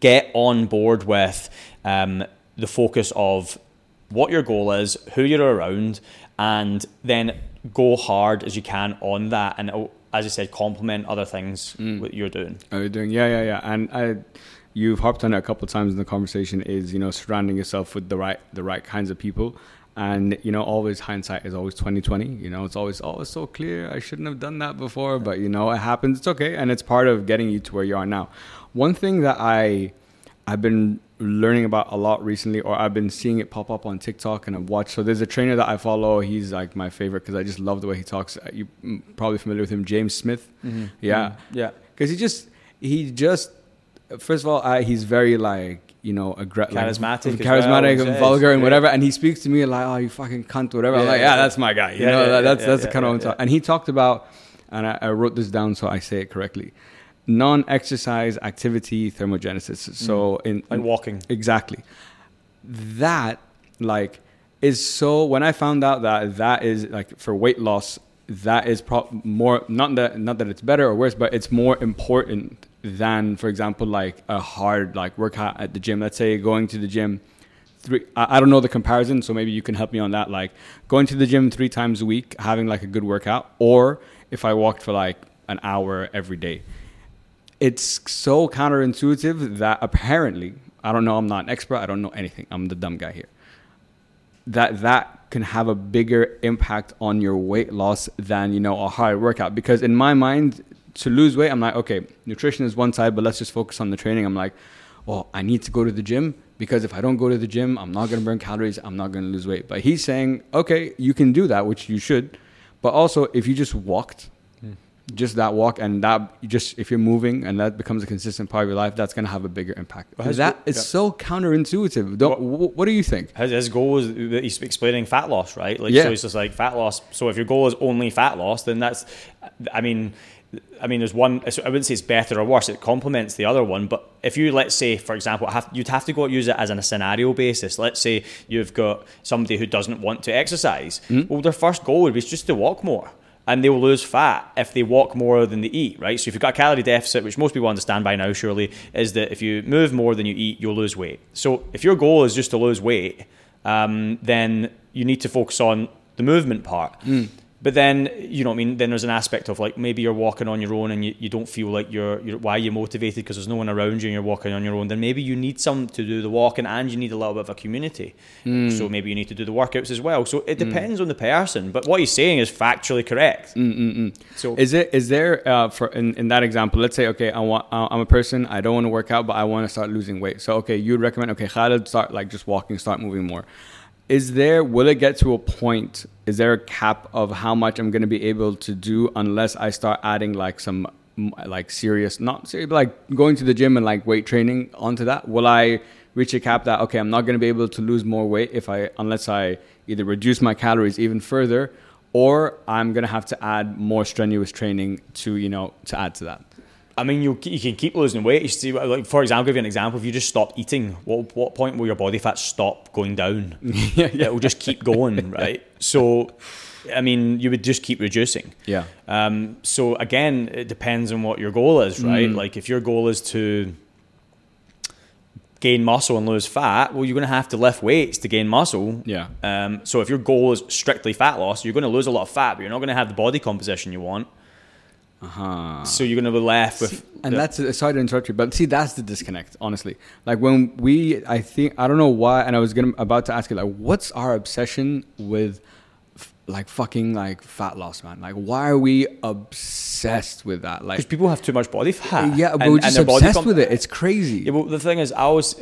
get on board with um, the focus of what your goal is, who you're around, and then go hard as you can on that. And as I said, complement other things mm. what you're doing. Oh, you're doing, yeah, yeah, yeah. And I, you've harped on it a couple of times in the conversation. Is you know surrounding yourself with the right the right kinds of people. And you know, always hindsight is always twenty twenty. You know, it's always always so clear. I shouldn't have done that before, but you know, it happens. It's okay, and it's part of getting you to where you are now. One thing that I I've been learning about a lot recently, or I've been seeing it pop up on TikTok and I've watched. So there's a trainer that I follow. He's like my favorite because I just love the way he talks. Uh, you probably familiar with him, James Smith. Mm-hmm. Yeah, mm-hmm. yeah. Because he just he just first of all uh, he's very like you know aggressive, charismatic, like, charismatic well, and vulgar and whatever. And he speaks to me like, "Oh, you fucking cunt," whatever. Yeah, I'm like, "Yeah, that's my guy." You yeah, know, that, that's that's the kind of yeah, And he talked about, and I, I wrote this down so I say it correctly non-exercise activity thermogenesis. So mm. in like walking, exactly. That like is so. When I found out that that is like for weight loss, that is pro- more not that not that it's better or worse, but it's more important than, for example, like a hard like workout at the gym. Let's say going to the gym. Three, I, I don't know the comparison, so maybe you can help me on that. Like going to the gym three times a week, having like a good workout, or if I walked for like an hour every day it's so counterintuitive that apparently I don't know. I'm not an expert. I don't know anything. I'm the dumb guy here. That that can have a bigger impact on your weight loss than you know a hard workout. Because in my mind, to lose weight, I'm like, okay, nutrition is one side, but let's just focus on the training. I'm like, well, I need to go to the gym because if I don't go to the gym, I'm not going to burn calories. I'm not going to lose weight. But he's saying, okay, you can do that, which you should. But also, if you just walked just that walk and that just if you're moving and that becomes a consistent part of your life, that's going to have a bigger impact. But that is yeah. so counterintuitive. What, what, do you think? His, his goal is he's explaining fat loss, right? Like, yeah. so he's just like fat loss. So if your goal is only fat loss, then that's, I mean, I mean, there's one. I wouldn't say it's better or worse. It complements the other one. But if you let's say, for example, have, you'd have to go use it as on a scenario basis. Let's say you've got somebody who doesn't want to exercise. Mm-hmm. Well, their first goal would be just to walk more and they will lose fat if they walk more than they eat, right? So if you've got a calorie deficit, which most people understand by now, surely, is that if you move more than you eat, you'll lose weight. So if your goal is just to lose weight, um, then you need to focus on the movement part. Mm. But then, you know what I mean? Then there's an aspect of like maybe you're walking on your own and you, you don't feel like you're, you're why you're motivated because there's no one around you and you're walking on your own. Then maybe you need some to do the walking and you need a little bit of a community. Mm. So maybe you need to do the workouts as well. So it mm. depends mm. on the person. But what he's saying is factually correct. Mm-mm-mm. So is it is there uh, for in, in that example? Let's say okay, I want I'm a person I don't want to work out, but I want to start losing weight. So okay, you'd recommend okay, Khalid start like just walking, start moving more is there will it get to a point is there a cap of how much i'm going to be able to do unless i start adding like some like serious not serious but like going to the gym and like weight training onto that? Will i reach a cap that okay i'm not going to be able to lose more weight if i unless i either reduce my calories even further or i'm going to have to add more strenuous training to you know to add to that I mean, you you can keep losing weight. You see, like for example, I'll give you an example. If you just stop eating, what what point will your body fat stop going down? yeah, yeah, it will just keep going, right? So, I mean, you would just keep reducing. Yeah. Um. So again, it depends on what your goal is, right? Mm. Like if your goal is to gain muscle and lose fat, well, you're going to have to lift weights to gain muscle. Yeah. Um. So if your goal is strictly fat loss, you're going to lose a lot of fat, but you're not going to have the body composition you want. Uh-huh. So you're gonna be left with, and the, that's sorry to interrupt you, but see that's the disconnect. Honestly, like when we, I think I don't know why, and I was gonna about to ask you like, what's our obsession with f- like fucking like fat loss, man. Like, why are we obsessed with that? Like, because people have too much body fat. yeah, but and- we're and just body obsessed comp- with it. It's crazy. Yeah, well, the thing is, I always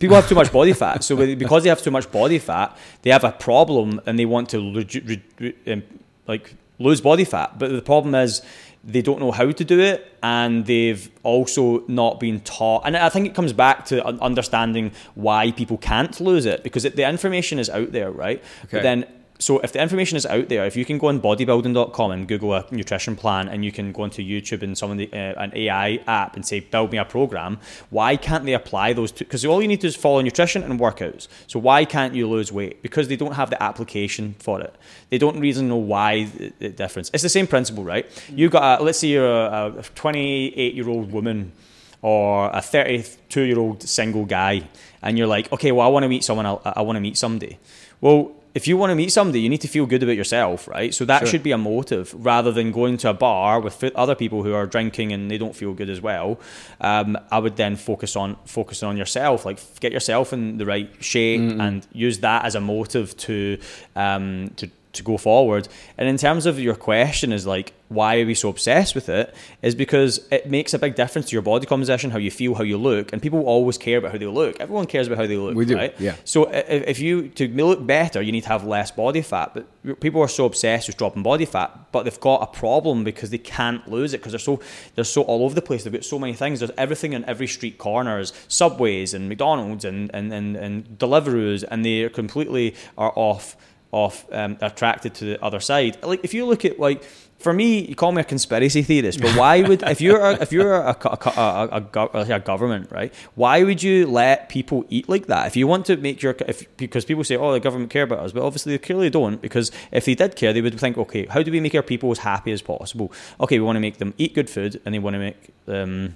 people have too much body fat. So because they have too much body fat, they have a problem and they want to redu- re- re- um, like lose body fat. But the problem is they don't know how to do it, and they've also not been taught. And I think it comes back to understanding why people can't lose it because it, the information is out there, right? Okay. But then so if the information is out there, if you can go on bodybuilding.com and Google a nutrition plan, and you can go onto YouTube and some of the uh, an AI app and say build me a program, why can't they apply those two? Because all you need to do is follow nutrition and workouts. So why can't you lose weight? Because they don't have the application for it. They don't really know why the, the difference. It's the same principle, right? You got a, let's say you're a, a 28 year old woman or a 32 year old single guy, and you're like, okay, well, I want to meet someone, I, I want to meet somebody. Well, if you want to meet somebody, you need to feel good about yourself, right? So that Sure. should be a motive rather than going to a bar with other people who are drinking and they don't feel good as well. Um, I would then focus on focusing on yourself, like get yourself in the right shape and use that as a motive to um, to to go forward. And in terms of your question, is like why are we so obsessed with it? Is because it makes a big difference to your body composition, how you feel, how you look, and people always care about how they look. Everyone cares about how they look. We do, right? yeah. So if if you to look better, you need to have less body fat. But people are so obsessed with dropping body fat, but they've got a problem because they can't lose it because they're so they're so all over the place. They've got so many things. There's everything in every street corners, subways and McDonald's and and and, and Deliveroo's, and they completely are off off um, attracted to the other side. Like if you look at like. For me, you call me a conspiracy theorist, but why would if you're a, if you're a, a, a, a, a, gov- a government, right? Why would you let people eat like that? If you want to make your if because people say, oh, the government care about us, but obviously they clearly don't. Because if they did care, they would think, okay, how do we make our people as happy as possible? Okay, we want to make them eat good food, and they want to make them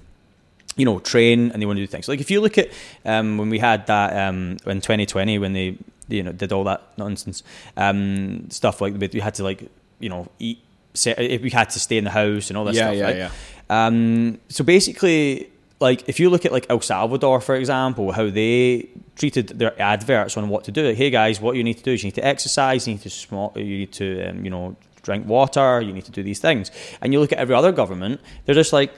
you know, train and they want to do things. Like if you look at um, when we had that um, in 2020 when they you know did all that nonsense um, stuff like we had to like you know eat. If we had to stay in the house and all that Yeah, stuff. yeah, right? yeah. Um, so basically, like if you look at like El Salvador, for example, how they treated their adverts on what to do. Like, hey guys, what you need to do is you need to exercise, you need to smoke, you need to um, you know drink water, you need to do these things. And you look at every other government, they're just like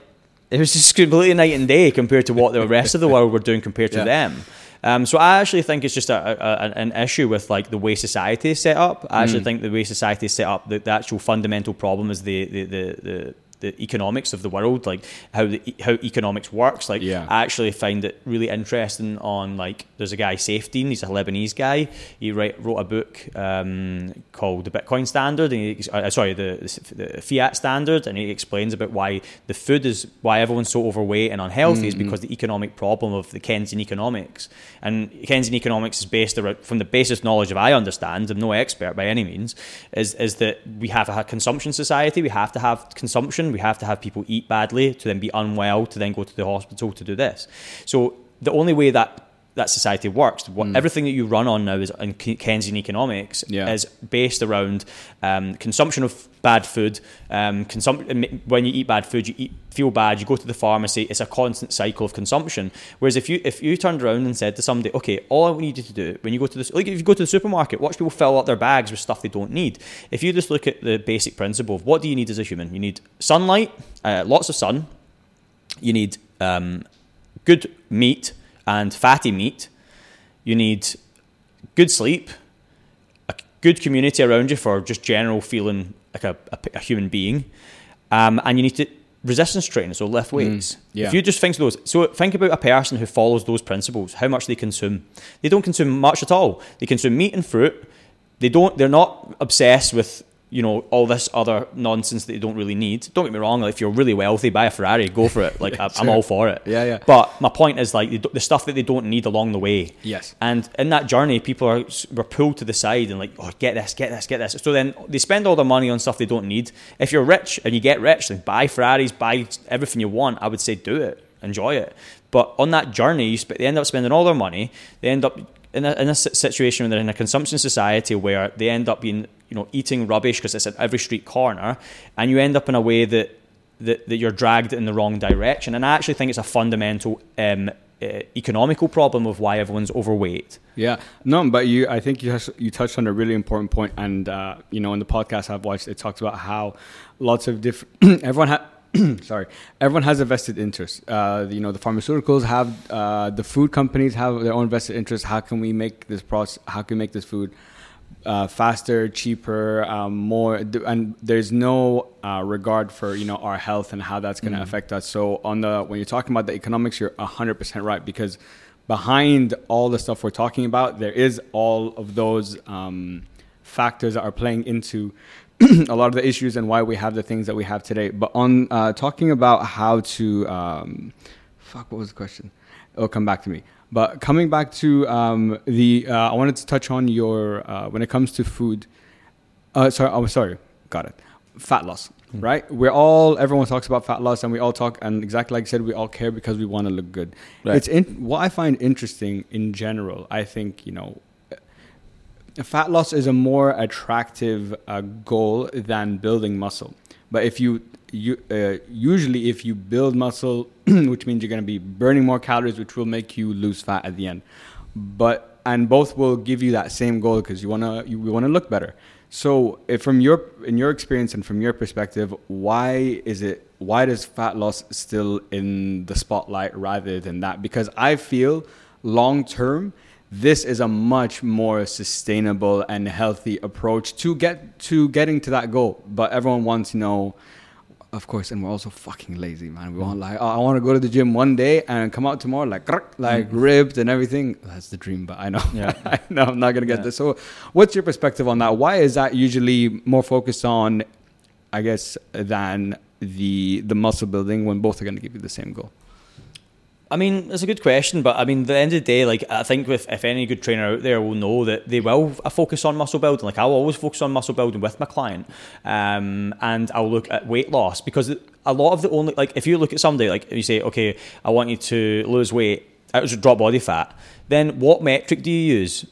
it was just completely night and day compared to what the rest of the world were doing compared to Yeah. them. Um, so I actually think it's just a, a, an issue with like the way society is set up. I Mm. actually think the way society is set up, the, the actual fundamental problem is the the, the, the the economics of the world, like how the how economics works. Like Yeah. I actually find it really interesting. On like, there's a guy Saifedean, he's a Lebanese guy. He write, wrote a book um, called the Bitcoin Standard, and he, uh, sorry, the, the Fiat Standard, and he explains about why the food is why everyone's so overweight and unhealthy is because the economic problem of the Keynesian economics. And Keynesian economics is based around, from the basis knowledge of I understand, I'm no expert by any means, is is that we have a consumption society. We have to have consumption. We have to have people eat badly to then be unwell to then go to the hospital to do this. So the only way that that society works, what, everything that you run on now is in Keynesian economics Yeah. is based around um, consumption of bad food. Um, consum- when you eat bad food, you eat, feel bad. You go to the pharmacy. It's a constant cycle of consumption. Whereas if you if you turned around and said to somebody, okay, all I need you to do when you go to this, like if you go to the supermarket, watch people fill up their bags with stuff they don't need. If you just look at the basic principle of what do you need as a human, you need sunlight, uh, lots of sun. You need um, good meat and fatty meat. You need good sleep, a good community around you for just general feeling like a, a, a human being, um, and you need to resistance training, so lift weights. yeah. If you just think of those, so think about a person who follows those principles, how much they consume. They don't consume much at all. They consume meat and fruit. They don't. They're not obsessed with you know all this other nonsense that you don't really need. Don't get me wrong. Like if you're really wealthy, buy a Ferrari, go for it. Like I'm all for it. Yeah, yeah. But my point is like the, the stuff that they don't need along the way. Yes. And in that journey, people are were pulled to the side and like, oh, get this, get this, get this. So then they spend all their money on stuff they don't need. If you're rich and you get rich, then buy Ferraris, buy everything you want. I would say do it, enjoy it. But on that journey, you sp- they end up spending all their money. They end up in a, in a situation where they're in a consumption society where they end up being, you know, eating rubbish because it's at every street corner, and you end up in a way that that, that you're dragged in the wrong direction. And I actually think it's a fundamental um, uh, economical problem of why everyone's overweight. Yeah, no, but you, I think you you touched on a really important point, and uh, you know, in the podcast I've watched, it talks about how lots of different everyone had. sorry, everyone has a vested interest. Uh, you know, the pharmaceuticals have, uh, the food companies have their own vested interest. How can we make this process? How can we make this food uh, faster, cheaper, um, more, and there's no uh, regard for you know our health and how that's going to mm. affect us. So on the when you're talking about the economics, you're hundred percent right because behind all the stuff we're talking about, there is all of those um, factors that are playing into a lot of the issues and why we have the things that we have today. But on uh, talking about how to, um, fuck, what was the question? It'll come back to me. But coming back to um, the, uh, I wanted to touch on your uh, when it comes to food. Uh, sorry, I'm oh, sorry, got it. Fat loss, mm-hmm. right? We're all everyone talks about fat loss, and we all talk, and exactly like I said, we all care because we want to look good. Right. It's in, what I find interesting in general. I think you know fat loss is a more attractive uh, goal than building muscle. But if you, you uh, usually if you build muscle, which means you're going to be burning more calories, which will make you lose fat at the end. But and both will give you that same goal because you wanna you want to look better. So, from your in your experience and from your perspective, why is it why does fat loss still in the spotlight rather than that? Because I feel long term this is a much more sustainable and healthy approach to get to getting to that goal. But everyone wants, to know, of course, and we're also fucking lazy, man. We want like, oh, I want to go to the gym one day and come out tomorrow like, like mm-hmm. ripped and everything. That's the dream, but I know, yeah. I know, I'm not gonna get yeah. this. So, what's your perspective on that? Why is that usually more focused on, I guess, than the the muscle building when both are gonna give you the same goal? I mean, it's a good question, but I mean, at the end of the day, like I think with if any good trainer out there will know that they will I focus on muscle building. Like I'll always focus on muscle building with my client, um, and I'll look at weight loss because a lot of the only like if you look at somebody like you say, okay, I want you to lose weight, I was drop body fat. Then what metric do you use?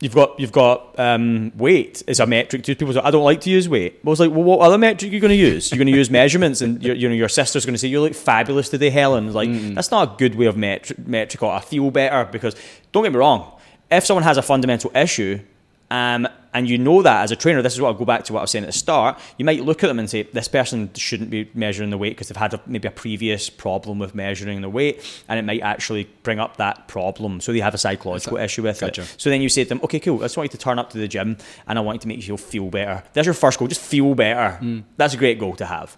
You've got you've got um, weight as a metric to people say I don't like to use weight. But I was like, well, what other metric are you going to use? You're going to use measurements, and your, you know your sister's going to say you look fabulous today, Helen. Like mm. that's not a good way of metric. Metric or I feel better because don't get me wrong. If someone has a fundamental issue, um, and you know that as a trainer, this is what I'll go back to what I was saying at the start. You might look at them and say, this person shouldn't be measuring the weight because they've had a, maybe a previous problem with measuring the weight, and it might actually bring up that problem. So they have a psychological issue with gotcha. it. So then you say to them, okay, cool, I just want you to turn up to the gym and I want you to make you feel better. That's your first goal, just feel better. Mm. That's a great goal to have.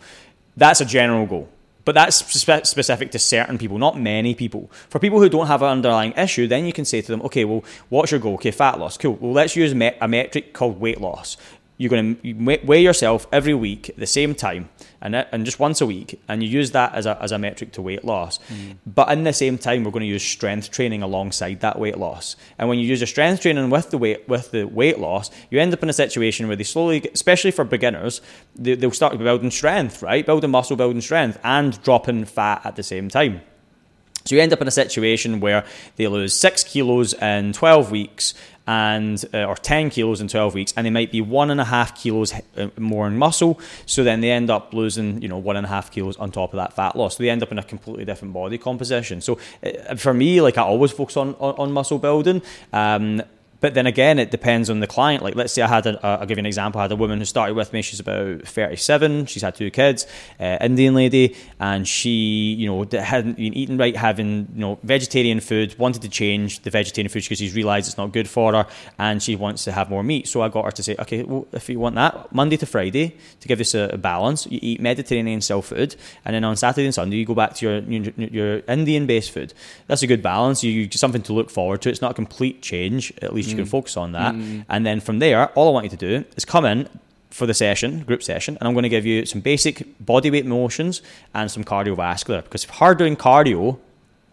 That's a general goal. But that's spe- specific to certain people, not many people. For people who don't have an underlying issue, then you can say to them, okay, well, what's your goal? Okay, fat loss. Cool. Well, let's use a metric called weight loss you're going to weigh yourself every week at the same time and, and just once a week and you use that as a, as a metric to weight loss. Mm. but in the same time we're going to use strength training alongside that weight loss. And when you use your strength training with the weight with the weight loss you end up in a situation where they slowly especially for beginners they, they'll start building strength right? Building muscle building strength and dropping fat at the same time. So you end up in a situation where they lose six kilos in 12 weeks and uh, or 10 kilos in 12 weeks and they might be one and a half kilos uh, more in muscle. So then they end up losing you know one and a half kilos on top of that fat loss. So they end up in a completely different body composition. So uh, for me like i always focus on, on, on muscle building. Um, but then again, it depends on the client. Like, let's say I had, a, I'll give you an example. I had a woman who started with me. She's about 37. She's had two kids, uh, Indian lady, and she, you know, hadn't been eating right, having, you know, vegetarian food, wanted to change the vegetarian food because she's realized it's not good for her and she wants to have more meat. So I got her to say, okay, well, if you want that, Monday to Friday, to give this a, a balance, you eat Mediterranean style food, and then on Saturday and Sunday, you go back to your, your, your Indian based food. That's a good balance. You, you something to look forward to. It's not a complete change, at least you can mm. focus on that. Mm. And then from there, all I want you to do is come in for the session, group session, and I'm going to give you some basic body weight motions and some cardiovascular. Because if her doing cardio,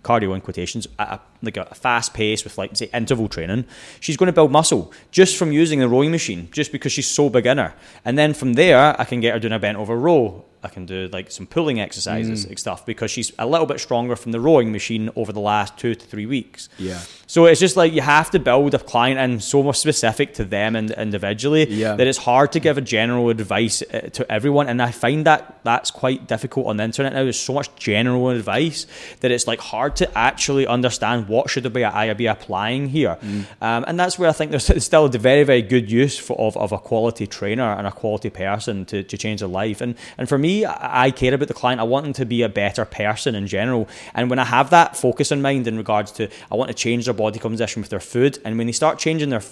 cardio in quotations, at a, like a fast pace with like say interval training, she's going to build muscle just from using the rowing machine, just because she's so beginner. And then from there, I can get her doing a bent over row I can do like some pulling exercises and stuff because she's a little bit stronger from the rowing machine over the last two to three weeks. Yeah. So it's just like you have to build a client in so much specific to them and individually Yeah. that it's hard to give a general advice uh, to everyone. And I find that that's quite difficult on the internet now. There's so much general advice that it's like hard to actually understand what should I be, applying here. Um, and that's where I think there's still a very, very good use for, of, of a quality trainer and a quality person to, to change a life. And, and for me, I I care about the client. I want them to be a better person in general. And when I have that focus in mind in regards to, I want to change their body composition with their food. And when they start changing their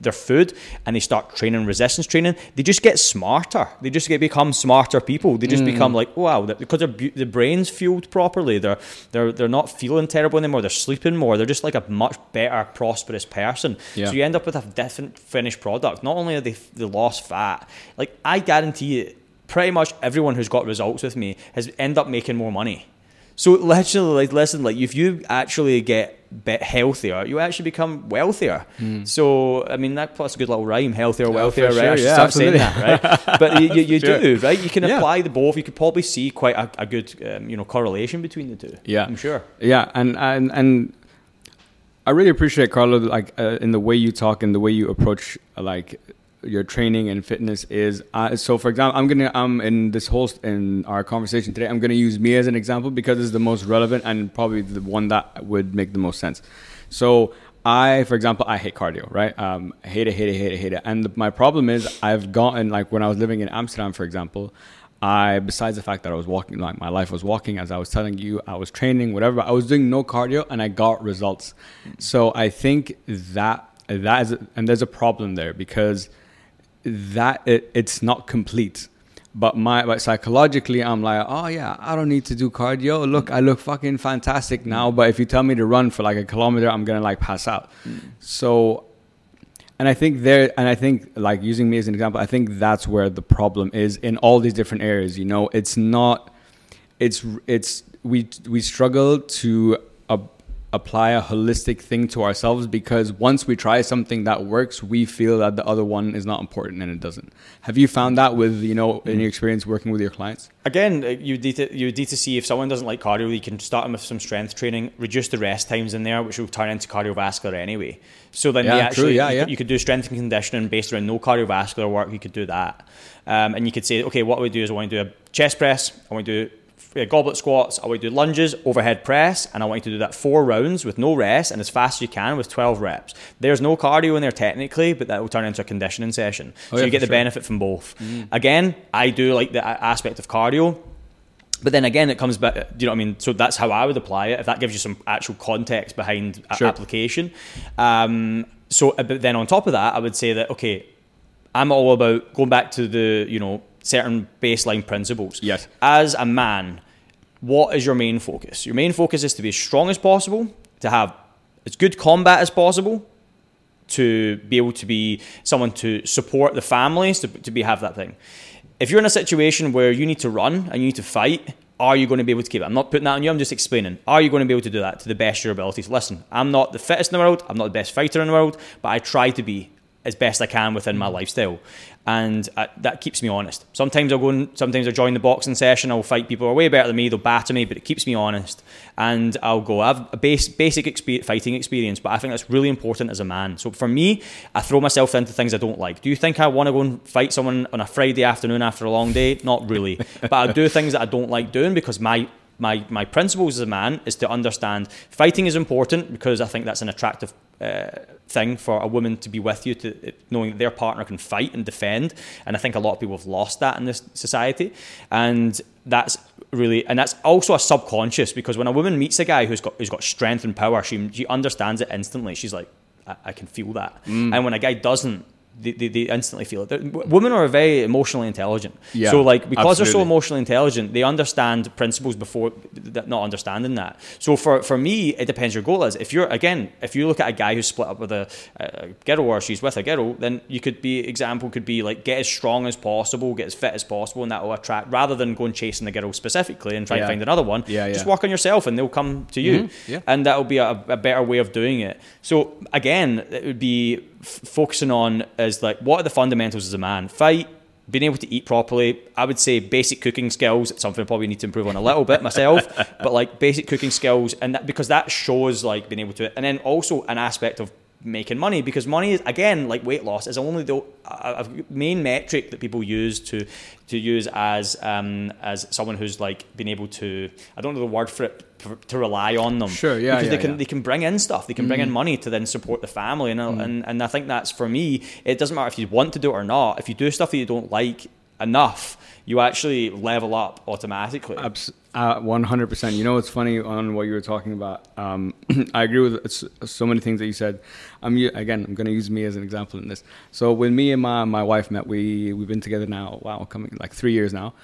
their food and they start training resistance training, they just get smarter. They just get become smarter people. They just hmm. become like wow, because their the brain's fueled properly. They're they're they're not feeling terrible anymore. They're sleeping more. They're just like a much better, prosperous person. Yeah. So you end up with a different finished product. Not only are they they lost fat, like I guarantee you, pretty much everyone who's got results with me has end up making more money. So literally, like, listen, like if you actually get bit healthier, you actually become wealthier. So I mean, that plus a good little rhyme: healthier, wealthier. right? sure, I yeah, absolutely. that, right? But you, you, you Sure. do, right? You can Yeah. apply the both. You could probably see quite a, a good, um, you know, correlation between the two. Yeah. I'm sure. Yeah, and and and I really appreciate Carlo, like uh, in the way you talk and the way you approach like your training and fitness is. Uh, so, for example, I'm gonna um in this whole in our conversation today, I'm gonna use me as an example because it's the most relevant and probably the one that would make the most sense. So. I, for example, I hate cardio, right? Um, I hate it, hate it, hate it, hate it. And the, my problem is, I've gotten like when I was living in Amsterdam, for example, I, besides the fact that I was walking, like my life was walking, as I was telling you, I was training, whatever. I was doing no cardio, and I got results. So I think that that is, and there's a problem there because that it, it's not complete. But my, but psychologically, I'm like, oh yeah, I don't need to do cardio. Look, I look fucking fantastic now. But if you tell me to run for like a kilometer, I'm gonna like pass out. So and I think there, and I think like using me as an example, I think that's where the problem is in all these different areas. You know, it's not, it's it's we we struggle to apply a holistic thing to ourselves because once we try something that works, we feel that the other one is not important and it doesn't. Have you found that with you know in your experience working with your clients? Again, uh, you need to you need to see if someone doesn't like cardio, you can start them with some strength training, reduce the rest times in there, which will turn into cardiovascular anyway. So then Yeah, they true, actually yeah, you, yeah. Could, you could do strength and conditioning based around no cardiovascular work. You could do that, um, and you could say, okay, what we do is I want to do a chest press, I want to do uh, goblet squats, I want you to do lunges, overhead press, and I want you to do that four rounds with no rest and as fast as you can with 12 reps. There's no cardio in there technically, but that will turn into a conditioning session. Oh, so yeah, you get the sure. benefit from both. Again, I do like the aspect of cardio. But then again, it comes back. Do you know what I mean? So that's how I would apply it. If that gives you some actual context behind Sure. application. Um, so, uh, but then on top of that, I would say that okay, I'm all about going back to the you know certain baseline principles. Yes. As a man, what is your main focus? Your main focus is to be as strong as possible, to have as good combat as possible, to be able to be someone to support the families, to, to be have that thing. If you're in a situation where you need to run and you need to fight, are you going to be able to keep it? I'm not putting that on you. I'm just explaining. Are you going to be able to do that to the best of your abilities? Listen, I'm not the fittest in the world. I'm not the best fighter in the world, but I try to be as best I can within my lifestyle, and uh, that keeps me honest. Sometimes I'll go and sometimes I'll join the boxing session. I'll fight people who are way better than me. They'll batter me, but it keeps me honest. And I'll go. I have a base, basic fighting experience, but I think that's really important as a man. So for me, I throw myself into things I don't like. Do you think I want to go and fight someone on a Friday afternoon after a long day? Not really. but I do things that I don't like doing because my my my principles as a man is to understand fighting is important because I think that's an attractive uh, thing for a woman to be with you to knowing that their partner can fight and defend. And I think a lot of people have lost that in this society. And that's really and that's also a subconscious because when a woman meets a guy who's got who's got strength and power she she understands it instantly. She's like I, I can feel that. And when a guy doesn't they, they, they instantly feel it. W- Women are very emotionally intelligent. Yeah, so, like, because they're so emotionally intelligent, they understand principles before th- not understanding that. So, for, for me, it depends your goal is. If you're, again, if you look at a guy who's split up with a, a girl or she's with a girl, then you could be, example could be like, get as strong as possible, get as fit as possible, and that will attract, rather than going chasing the girl specifically and trying Yeah. to find another one, Yeah, just yeah. work on yourself and they'll come to you. Mhm, yeah. And that will be a, a better way of doing it. So, again, it would be f- focusing on is like, what are the fundamentals as a man? Fight, being able to eat properly. I would say basic cooking skills. Something I probably need to improve on a little bit myself, but like basic cooking skills, and that, because that shows like being able to, and then also an aspect of making money because money is again like weight loss is only the a, main metric that people use to to use as um, as someone who's like been able to I don't know the word for it to rely on them. Sure, yeah, because yeah, they can yeah. they can bring in stuff, they can bring in Mm-hmm. money to then support the family, and and and I think that's for me. It doesn't matter if you want to do it or not. If you do stuff that you don't like enough, you actually level up automatically. Abs- uh, 100%. You know what's funny on what you were talking about? Um, I agree with so many things that you said. I'm again, I'm going to use me as an example in this. So when me and my, my wife met, we we've been together now. Wow, coming like three years now.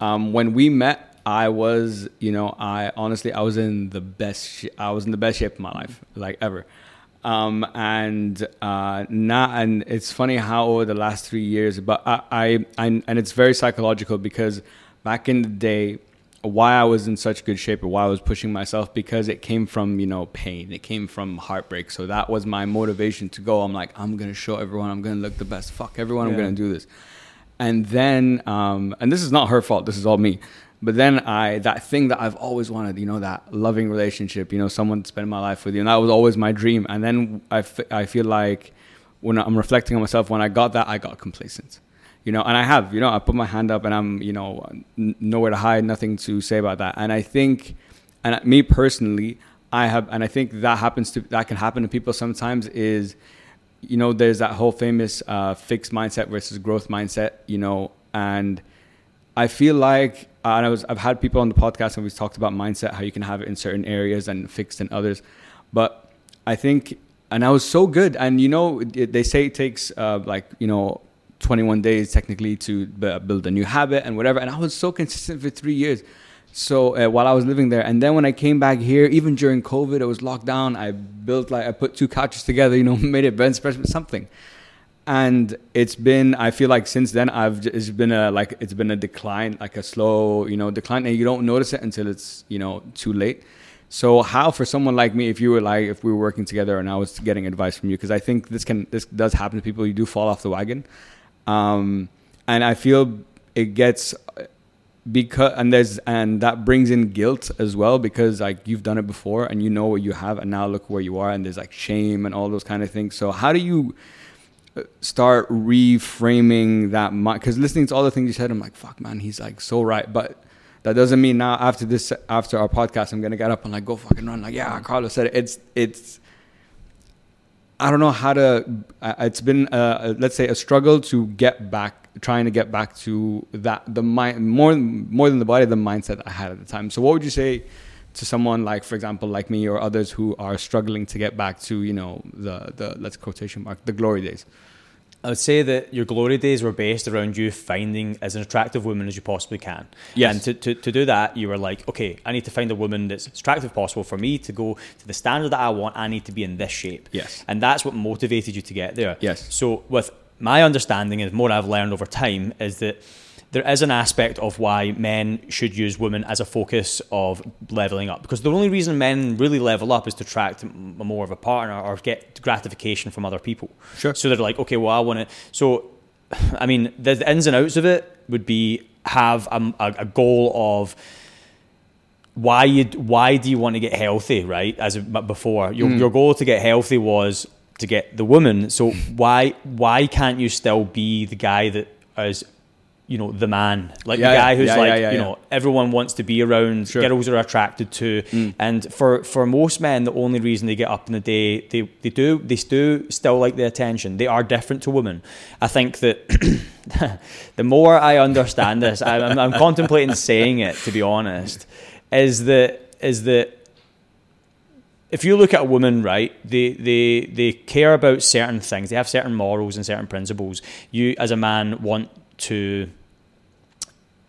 Um, when we met, I was, you know, I honestly I was in the best. Sh- I was in the best shape of my life, like ever. Um, and uh, not, and it's funny how over the last three years, but I, I, I, and it's very psychological because back in the day, why I was in such good shape or why I was pushing myself because it came from you know pain, it came from heartbreak. So that was my motivation to go. I'm like, I'm gonna show everyone, I'm gonna look the best. Fuck everyone, I'm gonna do this. And then, um, and this is not her fault. This is all me. But then I, that thing that I've always wanted, you know, that loving relationship, you know, someone to spend my life with you, and that was always my dream. And then I, f- I feel like when I'm reflecting on myself, when I got that, I got complacent, you know, and I have, you know, I put my hand up and I'm, you know, n- nowhere to hide, nothing to say about that. And I think, and me personally, I have, and I think that happens to, that can happen to people sometimes is, you know, there's that whole famous uh, fixed mindset versus growth mindset, you know, and I feel like, uh, and I was, I've had people on the podcast and we've talked about mindset, how you can have it in certain areas and fixed in others. But I think, and I was so good. And, you know, they say it takes uh, like, you know, 21 days technically to b- build a new habit and whatever. And I was so consistent for three years. So uh, while I was living there, and then when I came back here, even during COVID, it was locked down. I built like I put two couches together, you know, made a bench press, something. And it's been, I feel like since then, i've it's been a like it's been a decline, like a slow, you know, decline, and you don't notice it until it's you know too late. So how for someone like me, if you were like if we were working together and I was getting advice from you, because I think this can this does happen to people. You do fall off the wagon, um, and I feel it gets because and there's and that brings in guilt as well because like you've done it before and you know what you have and now look where you are and there's like shame and all those kind of things so how do you start reframing that mind because listening to all the things you said i'm like fuck man he's like so right but that doesn't mean now after this after our podcast i'm gonna get up and like go fucking run like yeah Carlo's said it it's it's I don't know how to. It's been, uh, let's say, a struggle to get back, trying to get back to that the mind more more than the body, the mindset I had at the time. So, what would you say to someone like, for example, like me or others who are struggling to get back to, you know, the the let's quotation mark the glory days? I would say that your glory days were based around you finding as an attractive woman as you possibly can. Yes. And to, to, to do that, you were like, okay, I need to find a woman that's as attractive as possible for me to go to the standard that I want. I need to be in this shape. Yes. And that's what motivated you to get there. Yes. So with my understanding and more I've learned over time is that there is an aspect of why men should use women as a focus of leveling up. Because the only reason men really level up is to attract more of a partner or get gratification from other people. Sure. so they're like okay well i want to so i mean the, the ins and outs of it would be have a, a, a goal of why you why do you want to get healthy right? As before. Your, hmm. your goal to get healthy was to get the woman. So why why can't you still be the guy that is you know the man like Yeah, the guy who's yeah, like yeah, you know everyone wants to be around Sure. Mm. girls are attracted to and for for most men the only reason they get up in the day they they do they do still like the attention they are different to women i think that the more i understand this I'm, I'm contemplating saying it to be honest is that is that if you look at a woman, right, they, they they care about certain things. They have certain morals and certain principles. You, as a man, want to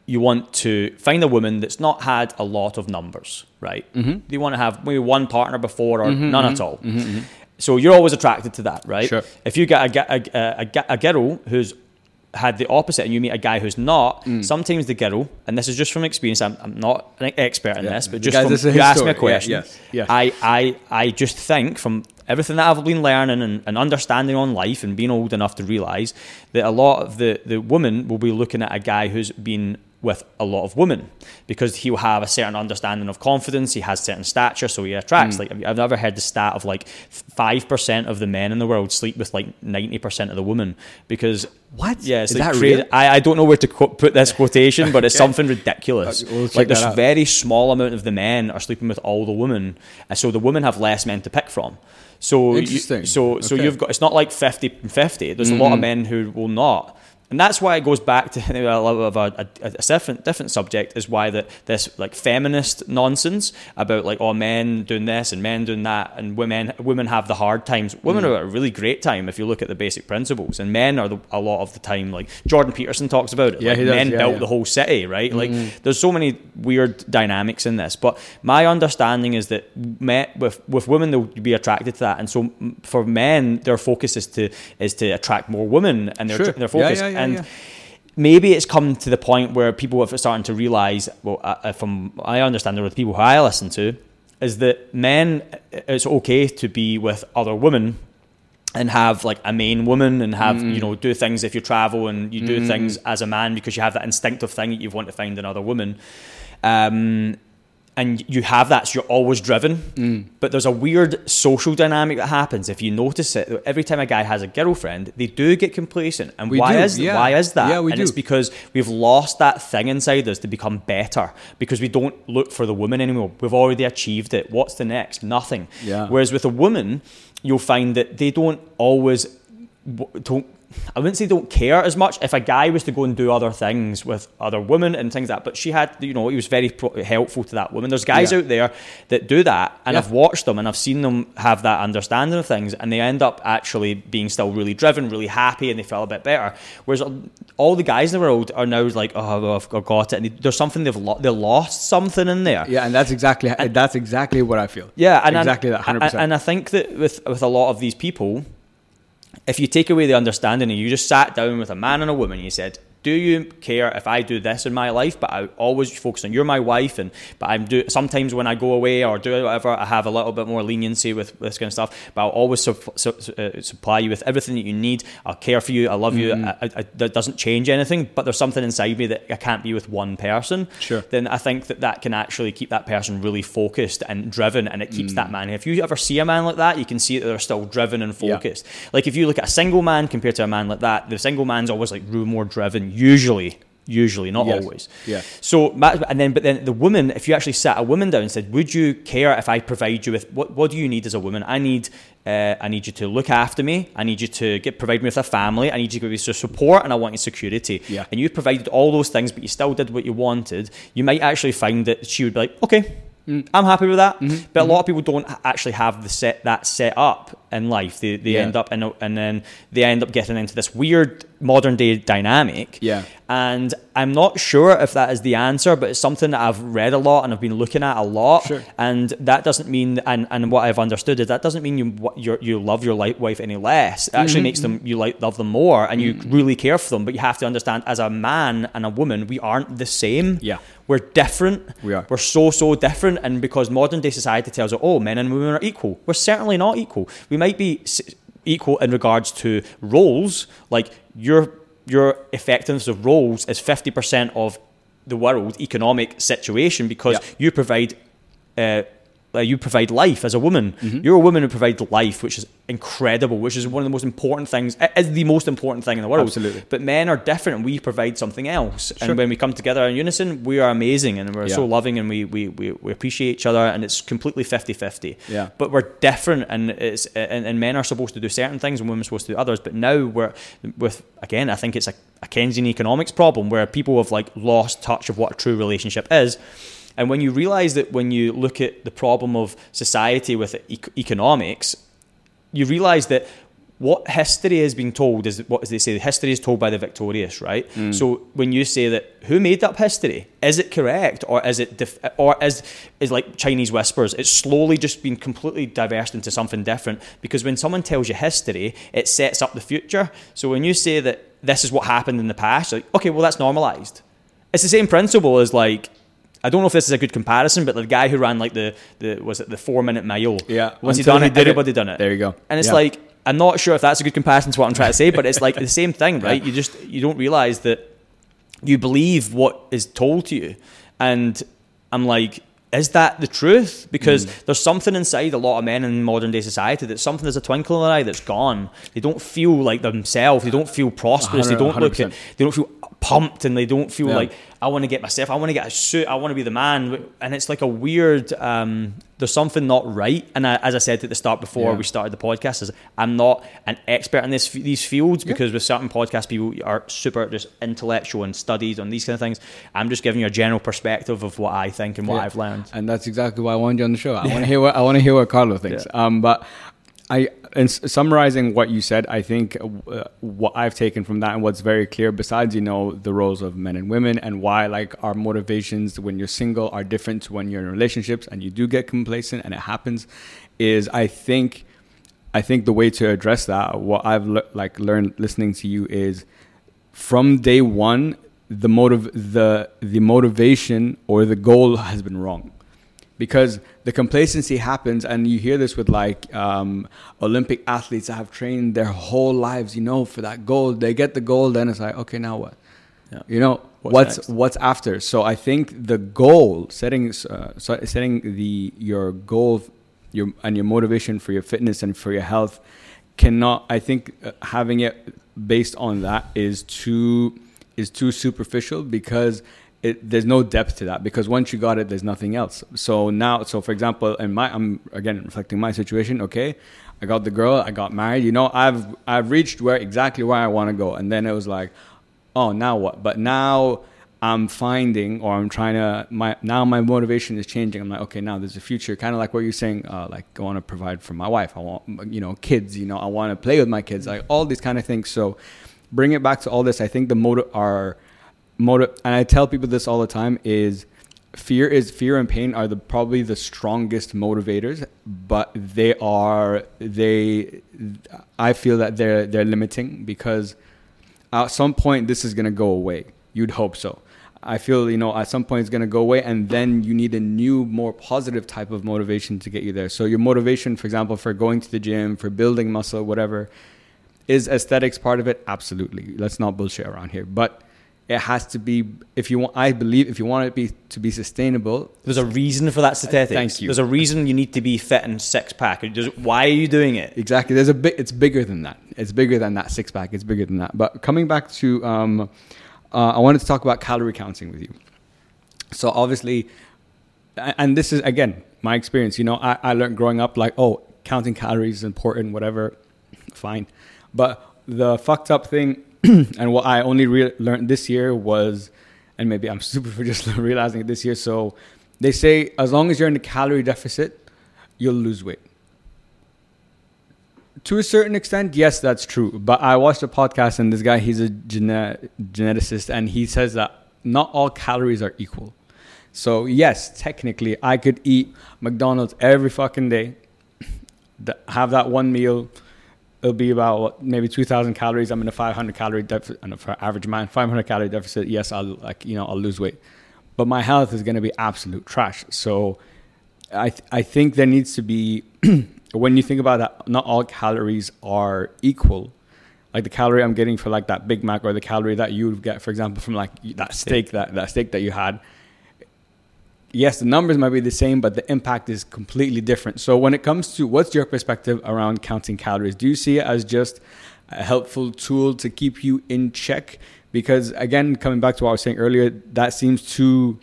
you want to find a woman that's not had a lot of numbers, right? Mm-hmm. You want to have maybe one partner before or none at all. So you're always attracted to that, right? Sure. If you get a, a, a, a, a girl who's had the opposite and you meet a guy who's not, Mm. sometimes the girl, and this is just from experience, I'm, I'm not an expert in Yeah. this, but just from, you asked me a story. Yeah, question. yes, yes. I, I, I just think from everything that I've been learning and, and understanding on life and being old enough to realise that a lot of the, the women will be looking at a guy who's been with a lot of women because he'll have a certain understanding of confidence, he has certain stature, so he attracts. Mm. Like I've never heard the stat of like five percent of the men in the world sleep with like ninety percent of the women because What? Yeah, it's Is like that crazy. real? I, I don't know where to quote, put this quotation, but it's something ridiculous. We'll like this very small amount of the men are sleeping with all the women, and so the women have less men to pick from. So you- so so Okay. you've got it's not like 50 and 50. There's a lot Mm-hmm. of men who will not. And that's why it goes back to a little of a, a, a different different subject is why that this like feminist nonsense about like oh men doing this and men doing that and women women have the hard times. Women Mm. are a really great time if you look at the basic principles, and men are the, a lot of the time like Jordan Peterson talks about it. Yeah, like men yeah, built yeah. the whole city, right? Like there's so many weird dynamics in this. But my understanding is that men, with with women they'll be attracted to that, and so for men their focus is to is to attract more women, and their Sure. their Yeah, focus yeah, and. yeah. Maybe it's come to the point where people are starting to realize, well, uh, uh, from I understand, with the people who I listen to, is that men, it's okay to be with other women and have like a main woman and have Mm. you know do things if you travel and you do things as a man because you have that instinctive thing that you want to find another woman um, and you have that so you're always driven Mm. but there's a weird social dynamic that happens if you notice it every time a guy has a girlfriend they do get complacent and We why do, is yeah. why is that Yeah, we and it's because we've lost that thing inside us to become better because we don't look for the woman anymore we've already achieved it what's the next nothing Yeah. Whereas with a woman, you'll find that they don't always don't. I wouldn't say don't care as much. If a guy was to go and do other things with other women and things like that, but she had, you know, he was very pro- helpful to that woman. There's guys Yeah. out there that do that, and Yeah. I've watched them and I've seen them have that understanding of things, and they end up actually being still really driven, really happy, and they feel a bit better. Whereas all the guys in the world are now like, oh, I've got it, and there's something they've lo- they lost something in there. Yeah, and that's exactly that's exactly what I feel. Yeah, and exactly and, that, hundred percent. And I think that with with a lot of these people, if you take away the understanding and you just sat down with a man and a woman, you said, "Do you care if I do this in my life?" But I always focus on you're my wife, and but I'm do sometimes when I go away or do whatever, I have a little bit more leniency with this kind of stuff. But I'll always sup- su- uh, supply you with everything that you need. I'll care for you. I love you. Mm-hmm. I, I, I, that doesn't change anything. But there's something inside me that I can't be with one person. Sure. Then I think that that can actually keep that person really focused and driven, and it keeps Mm. that man. If you ever see a man like that, you can see that they're still driven and Yeah. focused. Like if you look at a single man compared to a man like that, the single man's always like more driven. Usually, usually, not Yes. always. Yeah. So, and then, but then the woman, if you actually sat a woman down and said, "Would you care if I provide you with what? What do you need as a woman? I need, uh, I need you to look after me. I need you to get provide me with a family. I need you to give me some support, and I want your security. Yeah. And you provided all those things, but you still did what you wanted. You might actually find that she would be like, okay. Mm. I'm happy with that, mm-hmm. but a mm-hmm. lot of people don't actually have the set that set up in life. They, they Yeah. end up in a, and then they end up getting into this weird modern day dynamic. Yeah. And I'm not sure if that is the answer, but it's something that I've read a lot and I've been looking at a lot. Sure. And that doesn't mean, and, and what I've understood is that doesn't mean you you're, you love your wife any less. It Mm-hmm. actually makes them you like love them more, and you really care for them. But you have to understand, as a man and a woman, we aren't the same. Yeah. we're different. We are. We're so so different, and because modern day society tells us, oh, men and women are equal, we're certainly not equal. We might be equal in regards to roles, like your your effectiveness of roles is fifty percent of the world economic situation because Yeah. you provide. Uh, uh, you provide life as a woman. Mm-hmm. You're a woman who provides life, which is incredible, which is one of the most important things. It is the most important thing in the world. Absolutely. But men are different, and we provide something else. Sure. And when we come together in unison, we are amazing, and we're so loving, and we, we, we, we appreciate each other, and it's completely 50-50. Yeah. But we're different, and it's and, and men are supposed to do certain things, and women are supposed to do others. But now we're with again, I think it's a, a Keynesian economics problem where people have like lost touch of what a true relationship is. And when you realize that when you look at the problem of society with e- economics, you realize that what history has been told is what they say? The history is told by the victorious right? Mm. So when you say that who made up history? Is it correct or is it dif- or is is like chinese whispers? It's slowly just been completely diversed into something different because when someone tells you history it sets up the future. So when you say that this is what happened in the past. Like, okay, well that's normalized. It's the same principle as like I don't know if this is a good comparison, but the guy who ran like the the was it the four minute mile? Yeah. Once he done he it, did it. everybody done it. There you go. And it's Yeah. like I'm not sure if that's a good comparison to what I'm trying to say, but it's like the same thing, right? You just you don't realize that you believe what is told to you, and I'm like. Is that the truth? Because Mm. there's something inside a lot of men in modern day society that something there's a twinkle in their eye that's gone. They don't feel like themselves. They don't feel prosperous. They don't look at. They don't feel pumped, and they don't feel Yeah. like I want to get myself. I want to get a suit. I want to be the man. And it's like a weird. Um, there's something not right. And I, as I said at the start before Yeah. we started the podcast, is I'm not an expert in this these fields because with certain podcast people are super just intellectual and studied on these kind of things. I'm just giving you a general perspective of what I think and what Yeah. I've learned. and that's exactly why I wanted you on the show. I want to hear what I want to hear what Carlo thinks. Um, but I, s- summarizing what you said, I think uh, what I've taken from that and what's very clear, besides you know the roles of men and women and why like our motivations when you're single are different to when you're in relationships and you do get complacent and it happens, is I think, I think the way to address that, what I've le- like learned listening to you is from day one the motive the the motivation or the goal has been wrong because the complacency happens and you hear this with like um, olympic athletes that have trained their whole lives you know for that gold. They get the gold then it's like okay now what? Yeah. you know What's what's what's after? So i think the goal setting uh, setting the your goal your and your motivation for your fitness and for your health cannot i think uh, having it based on that is too is too superficial because it, there's no depth to that because once you got it there's nothing else. So now so for example in my i'm again reflecting my situation okay? I got the girl i got married you know i've i've reached where exactly where i want to go. And then it was like oh now what? But now i'm finding or i'm trying to my now my motivation is changing. I'm like okay now there's a future. Kind of like what you're saying uh, like i want to provide for my wife. I want you know kids you know i want to play with my kids like all these kind of things. So bring it back to all this. I think the motive are motive and i tell people this all the time is fear is fear and pain are the probably the strongest motivators but they are they i feel that they're they're limiting because at some point this is going to go away. You'd hope so. I feel you know at some point it's going to go away and then you need a new more positive type of motivation to get you there. So your motivation for example for going to the gym for building muscle whatever is aesthetics part of it? Absolutely. Let's not bullshit around here. But it has to be if you want i believe if you want it be to be sustainable There's a reason for that statistics. Thank you. There's a reason you need to be fit and six pack. Why are you doing it? Exactly. There's a bit. It's bigger than that. It's bigger than that six pack. It's bigger than that. But coming back to, um, uh, I wanted to talk about calorie counting with you. So obviously, and this is again my experience. You know, I, I learned growing up like, oh, counting calories is important. Whatever, fine. But the fucked up thing, and what I only re- learned this year was, and maybe I'm super for just realizing it this year. So they say as long as you're in a calorie deficit, you'll lose weight to a certain extent, yes, that's true. But I watched a podcast and this guy, he's a gene- geneticist, and he says that not all calories are equal. So yes, technically, I could eat McDonald's every fucking day, have that one meal. It'll be about what, maybe two thousand calories. I'm in a 500 calorie deficit, and for average man, 500 calorie deficit. Yes, I'll like you know I'll lose weight, but my health is going to be absolute trash. So I th- I think there needs to be when you think about that, not all calories are equal. Like the calorie I'm getting for like that Big Mac or the calorie that you would get, for example, from like that steak that that steak that you had. Yes, the numbers might be the same, but the impact is completely different. So when it comes to what's your perspective around counting calories? Do you see it as just a helpful tool to keep you in check? Because again, coming back to what I was saying earlier, that seems to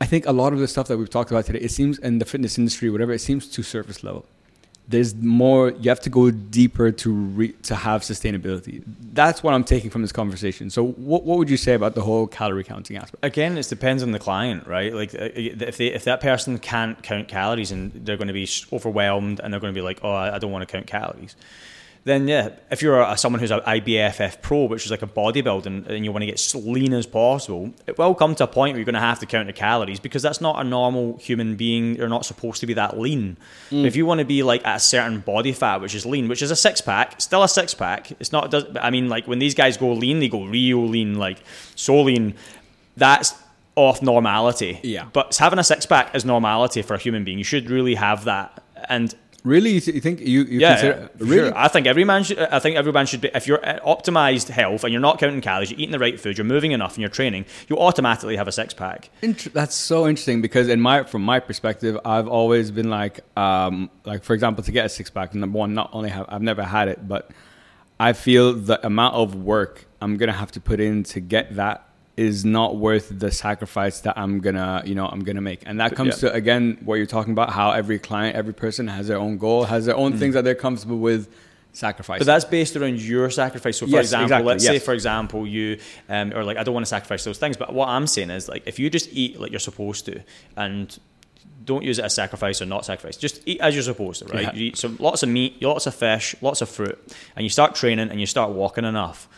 I think a lot of the stuff that we've talked about today, it seems in the fitness industry, whatever, it seems too surface level. There's more. You have to go deeper to re, to have sustainability. That's what I'm taking from this conversation. So, what what would you say about the whole calorie counting aspect? Again, it depends on the client, right? Like uh, if they, if that person can't count calories and they're going to be overwhelmed and they're going to be like, oh, I I don't want to count calories, then yeah, if you're a, someone who's an IFBB pro, which is like a bodybuilding, and you want to get as lean as possible, it will come to a point where you're going to have to count the calories because that's not a normal human being. You're not supposed to be that lean. Mm. If you want to be like at a certain body fat, which is lean, which is a six pack, still a six pack. It's not. I mean, like when these guys go lean, they go real lean, like so lean. That's off normality. Yeah. But having a six pack is normality for a human being. You should really have that. And Really, you, th- you think you, you yeah, consider yeah, really? Sure. I think every man should. I think everyone should be. If you're at optimized health and you're not counting calories, you're eating the right food, you're moving enough, and you're training, you automatically have a six pack. Int- that's so interesting because in my from my perspective, I've always been like, um, like for example, to get a six pack. Number one, not only have I've never had it, but I feel the amount of work I'm gonna have to put in to get that is not worth the sacrifice that I'm gonna, you know, I'm gonna make. And that comes yeah. to again what you're talking about, how every client, every person has their own goal, has their own mm. things that they're comfortable with sacrifice. But that's based around your sacrifice. So, for yes, example, exactly, let's yes. say, for example, you um, or like I don't want to sacrifice those things, but what I'm saying is like if you just eat like you're supposed to, and don't use it as sacrifice or not sacrifice. Just eat as you're supposed to, right? Yeah. You eat some lots of meat, lots of fish, lots of fruit, and you start training and you start walking enough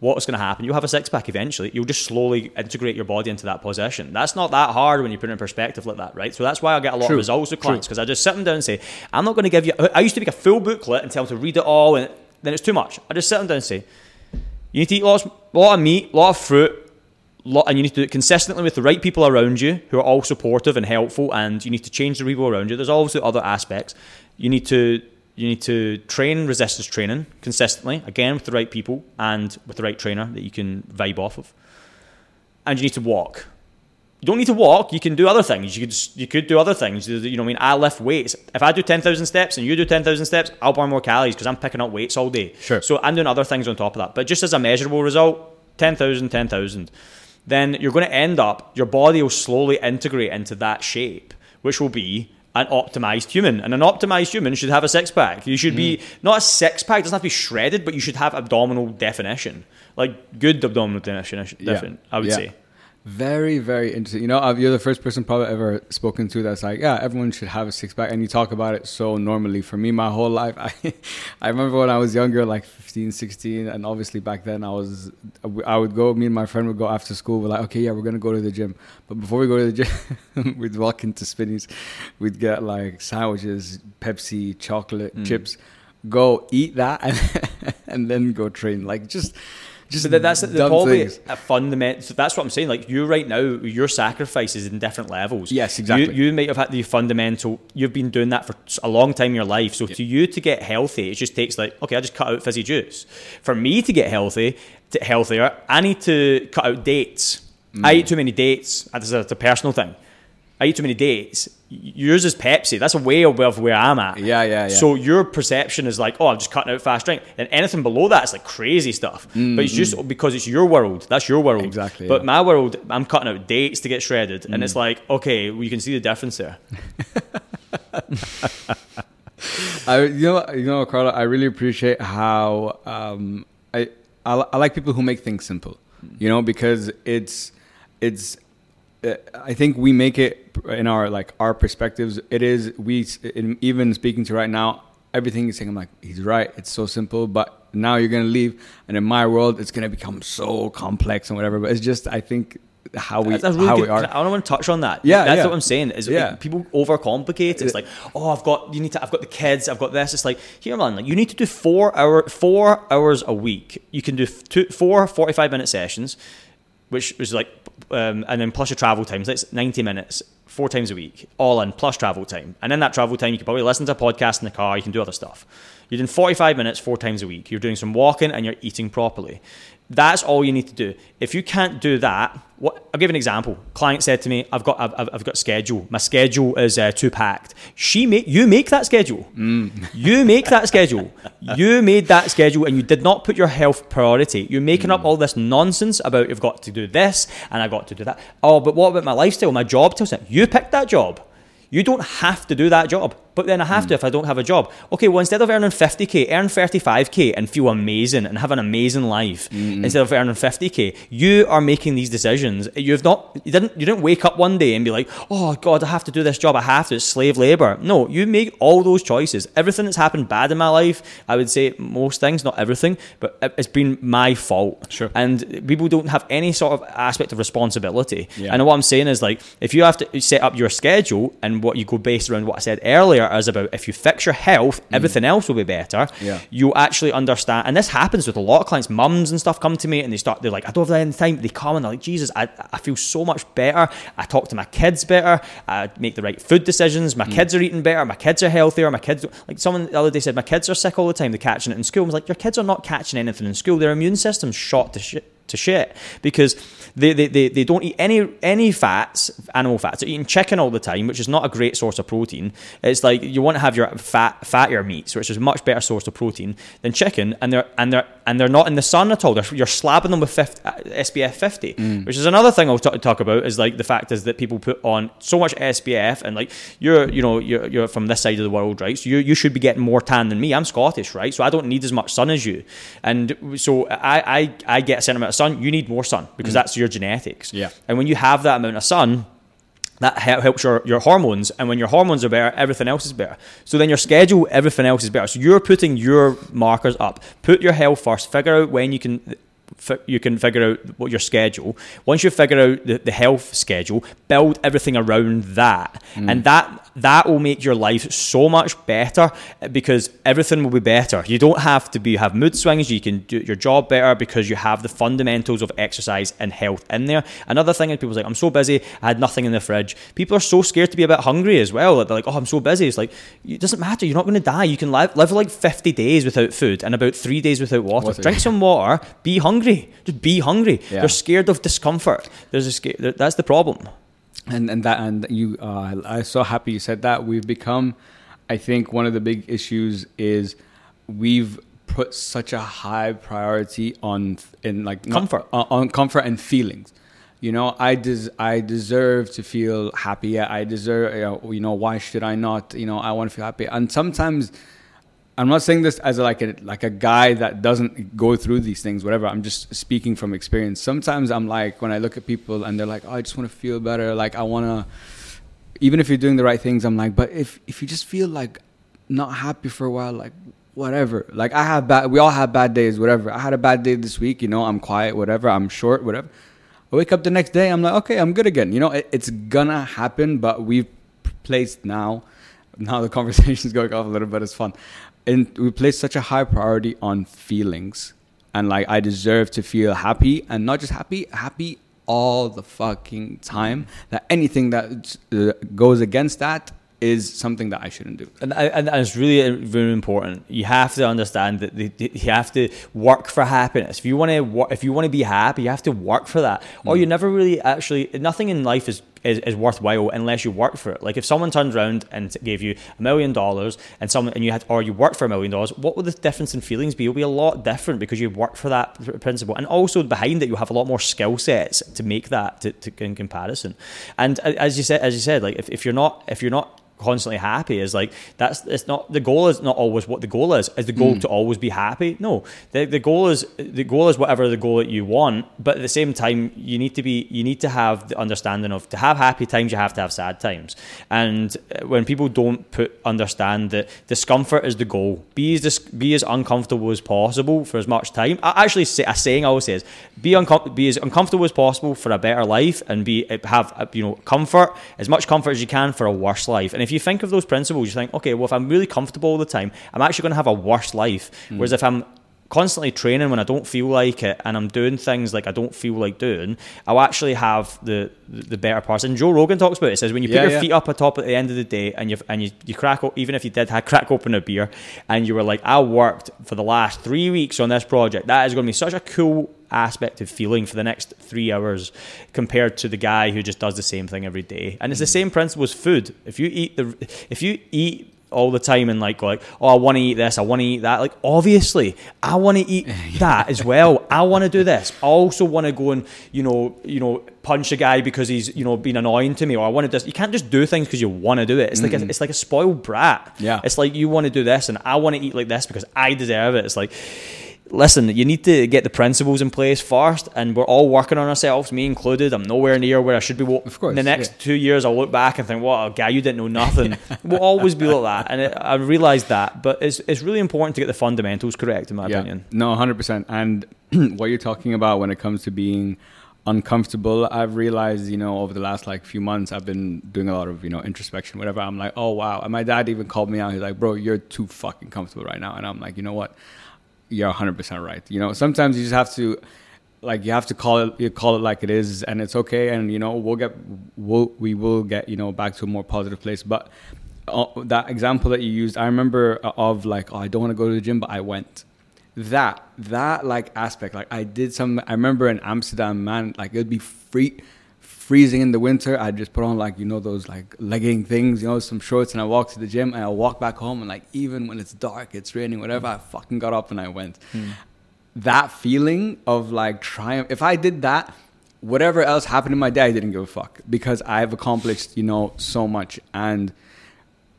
what's going to happen? You'll have a six pack eventually. You'll just slowly integrate your body into that position. That's not that hard when you put it in perspective like that, right? So that's why I get a lot True. of results with clients because I just sit them down and say, I'm not going to give you. I used to make a full booklet and tell them to read it all, and then it's too much. I just sit them down and say, you need to eat lots, a lot of meat, a lot of fruit. Lot, and you need to do it consistently with the right people around you who are all supportive and helpful, and you need to change the people around you. There's also other aspects. You need to you need to train resistance training consistently, again with the right people and with the right trainer that you can vibe off of. And you need to walk. You don't need to walk. You can do other things. You could you could do other things. You know, I mean, I lift weights. If I do ten thousand steps and you do ten thousand steps, I'll burn more calories because I'm picking up weights all day. Sure. So I'm doing other things on top of that. But just as a measurable result, 10,000, 10,000. Then you're going to end up. Your body will slowly integrate into that shape, which will be an optimized human. And an optimized human should have a six pack. You should mm. be not a six pack, doesn't have to be shredded, but you should have abdominal definition. Like good abdominal definition, yeah. I would yeah. say. Very, very interesting. You know, you're the first person probably ever spoken to that's like, yeah, everyone should have a six pack, and you talk about it so normally. For me, my whole life, I, I remember when I was younger, like 15, 16, and obviously back then I was, I would go, me and my friend would go after school. We're like, okay, yeah, we're gonna go to the gym, but before we go to the gym, we'd walk into Spinneys, we'd get like sandwiches, Pepsi, chocolate, mm. chips, go eat that, and, and then go train. Like just just that, that's the, probably things. a fundamental. So that's what I'm saying. Like you right now, your sacrifice is in different levels. Yes, exactly. You, you might have had the fundamental. You've been doing that for a long time in your life. So to you to get healthy, it just takes like okay, I just cut out fizzy juice. For me to get healthy, to healthier, I need to cut out dates. Mm. I eat too many dates. That's a, that's a personal thing. I eat too many dates. Yours is Pepsi. That's a way above where I'm at. Yeah, yeah, yeah. So your perception is like, oh, I'm just cutting out fast drink. And anything below that is like crazy stuff. Mm, but it's just mm. because it's your world. That's your world. Exactly. But yeah. my world, I'm cutting out dates to get shredded. Mm. And it's mm. like, okay, well, you can see the difference there. I, you know, you know, Carlo, I really appreciate how um, I, I, I like people who make things simple. You know, because it's it's I think we make it in our like our perspectives. It is we even speaking to right now. Everything is saying, I'm like, he's right. It's so simple, but now you're gonna leave, and in my world, it's gonna become so complex and whatever. But it's just, I think, how we really how good, we are. I don't want to touch on that. Yeah, that's yeah. what I'm saying. Is yeah. Like, people overcomplicate. It's like, oh, I've got you need to. I've got the kids. I've got this. It's like here, man. Like you need to do four hour four hours a week. You can do two, four 45 minute sessions which was like, um, and then plus your travel times. That's 90 minutes, four times a week, all in, plus travel time. And in that travel time, you can probably listen to a podcast in the car, you can do other stuff. You're doing 45 minutes four times a week. You're doing some walking and you're eating properly. That's all you need to do. If you can't do that, what, I'll give an example. Client said to me, "I've got, I've, I've got schedule. My schedule is uh, too packed." She make you make that schedule. Mm. You make that schedule. You made that schedule, and you did not put your health priority. You're making mm. up all this nonsense about you've got to do this and I got to do that. Oh, but what about my lifestyle, my job? Tells you picked that job. You don't have to do that job, but then I have mm. to if I don't have a job. Okay, well, instead of earning 50k, earn 35k and feel amazing and have an amazing life mm. instead of earning 50k. You are making these decisions. You've not, you didn't, you didn't wake up one day and be like, oh God, I have to do this job. I have to. It's slave labor. No, you make all those choices. Everything that's happened bad in my life, I would say most things, not everything, but it's been my fault. Sure. And people don't have any sort of aspect of responsibility. Yeah. And what I'm saying is like, if you have to set up your schedule and what you go based around what I said earlier is about if you fix your health, mm. everything else will be better. Yeah. You actually understand, and this happens with a lot of clients. Mums and stuff come to me and they start, they're like, I don't have any time. They come and they're like, Jesus, I, I feel so much better. I talk to my kids better. I make the right food decisions. My mm. kids are eating better. My kids are healthier. My kids, like someone the other day said, my kids are sick all the time. They're catching it in school. I was like, your kids are not catching anything in school. Their immune system's shot to shit to shit because they, they, they, they don't eat any any fats, animal fats. They're eating chicken all the time, which is not a great source of protein. It's like you want to have your fat fattier meats, which is a much better source of protein than chicken, and they're and they're and they're not in the sun at all. They're, you're slabbing them with 50, uh, SPF 50, mm. which is another thing I'll t- talk about. Is like the fact is that people put on so much SPF, and like you're you know you're, you're from this side of the world, right? So you you should be getting more tan than me. I'm Scottish, right? So I don't need as much sun as you, and so I I, I get a certain amount of sun. You need more sun because mm. that's your genetics. Yeah. And when you have that amount of sun, that helps your, your hormones. And when your hormones are better, everything else is better. So then your schedule, everything else is better. So you're putting your markers up. Put your health first. Figure out when you can you can figure out what your schedule. Once you figure out the, the health schedule, build everything around that, mm. and that that will make your life so much better because everything will be better. You don't have to be have mood swings. You can do your job better because you have the fundamentals of exercise and health in there. Another thing is people's like, I'm so busy, I had nothing in the fridge. People are so scared to be a bit hungry as well. They're like, oh, I'm so busy. It's like it doesn't matter. You're not going to die. You can live live like 50 days without food and about three days without water. water. Drink some water. Be hungry. Just be hungry. Yeah. You're scared of discomfort. There's a scare. That's the problem and and that and you uh, I'm so happy you said that. We've become I think one of the big issues is we've put such a high priority on in like comfort. not, on, comfort and feelings. You know I des- I deserve to feel happy I deserve you know why should I not you know I want to feel happy and sometimes I'm not saying this as like a like a guy that doesn't go through these things, whatever. I'm just speaking from experience. Sometimes I'm like when I look at people and they're like, "Oh, I just want to feel better." Like I want to, even if you're doing the right things, I'm like, but if if you just feel like not happy for a while, like whatever. Like I have bad. We all have bad days, whatever. I had a bad day this week. You know, I'm quiet, whatever. I'm short, whatever. I wake up the next day. I'm like, okay, I'm good again. You know, it, it's gonna happen. But we've placed now. Now the conversation is going off a little bit. It's fun and we place such a high priority on feelings and like I deserve to feel happy and not just happy, happy all the fucking time. That anything that uh, goes against that is something that I shouldn't do. And, and, and, it's really very important. You have to understand that the, the, you have to work for happiness. If you want to, if you want to be happy, you have to work for that. Mm. Or you never really actually. Nothing in life is, is, is worthwhile unless you work for it. Like if someone turned around and gave you a million dollars and someone and you had, or you worked for a million dollars, what would the difference in feelings be? It'll be a lot different because you've worked for that principle. And also behind it, you have a lot more skill sets to make that to, to in comparison. And as you said, as you said, like if, if you're not if you're not constantly happy is like that's it's not the goal is not always what the goal is. Is the goal mm. to always be happy? No. The, the goal is the goal is whatever the goal that you want but at the same time you need to be you need to have the understanding of to have happy times you have to have sad times. And uh, when people don't put understand that discomfort is the goal be as dis, be as uncomfortable as possible for as much time. I actually say a saying I always say is be uncom- be as uncomfortable as possible for a better life and be uh, have uh, you know comfort as much comfort as you can for a worse life. And if you think of those principles, you think, okay, well, if I'm really comfortable all the time, I'm actually going to have a worse life. Mm. Whereas if I'm constantly training when I don't feel like it and I'm doing things like I don't feel like doing, I'll actually have the the better parts. And Joe Rogan talks about it. He says when you put yeah, your yeah. feet up atop at the end of the day and you and you, you crack even if you did have crack open a beer and you were like, I worked for the last three weeks on this project, that is going to be such a cool aspect of feeling for the next three hours compared to the guy who just does the same thing every day. And it's the mm. same principle as food. If you eat the if you eat all the time and like go like, oh, I want to eat this, I want to eat that. Like, obviously, I want to eat that as well. I want to do this. I also want to go and you know, you know, punch a guy because he's you know been annoying to me, or I want to just. You can't just do things because you want to do it. It's like a, mm-hmm. it's like a spoiled brat. Yeah. it's like you want to do this and I want to eat like this because I deserve it. It's like listen, you need to get the principles in place first, and we're all working on ourselves, me included. I'm nowhere near where I should be. Of course, in the next yeah. two years, I'll look back and think, "What a guy, you didn't know nothing." we'll always be like that, and it, I realised that. But it's it's really important to get the fundamentals correct, in my yeah. opinion. No, hundred percent. And what you're talking about when it comes to being uncomfortable, I've realized, you know, over the last like few months, I've been doing a lot of, you know, introspection, whatever. I'm like, oh wow. And my dad even called me out. He's like, bro, you're too fucking comfortable right now. And I'm like, you know what? You're 100 percent right. You know, sometimes you just have to. Like you have to call it, you call it like it is, and it's okay. And you know, we'll get, we'll, we will get, you know, back to a more positive place. But uh, that example that you used, I remember of like, oh, I don't want to go to the gym, but I went that that like aspect like i did some i remember in amsterdam man like it'd be free freezing in the winter i'd just put on like you know those like legging things you know some shorts and i walk to the gym and i walk back home and like even when it's dark it's raining whatever i fucking got up and i went Hmm. that feeling of like triumph if i did that whatever else happened in my day i didn't give a fuck because i've accomplished you know so much and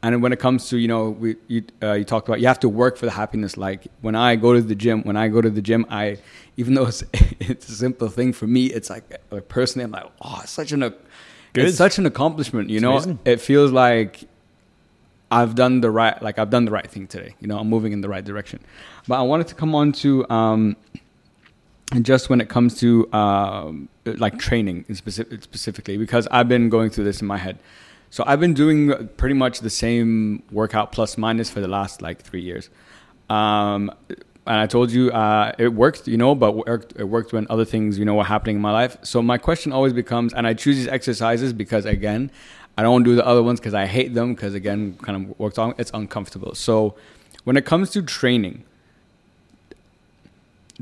and when it comes to you know we you, uh, you talked about you have to work for the happiness like when i go to the gym when i go to the gym i even though it's, it's a simple thing for me it's like, like personally i'm like oh it's such an Good. it's such an accomplishment you It's know amazing. it feels like i've done the right like i've done the right thing today you know i'm moving in the right direction but i wanted to come on to um just when it comes to um, like training in specific, specifically because I've been going through this in my head. So I've been doing pretty much the same workout plus minus for the last like three years. Um, and I told you uh, it worked, you know, but worked, it worked when other things, you know, were happening in my life. So my question always becomes, and I choose these exercises because again, I don't do the other ones because I hate them because again, kind of worked on it's uncomfortable. So when it comes to training,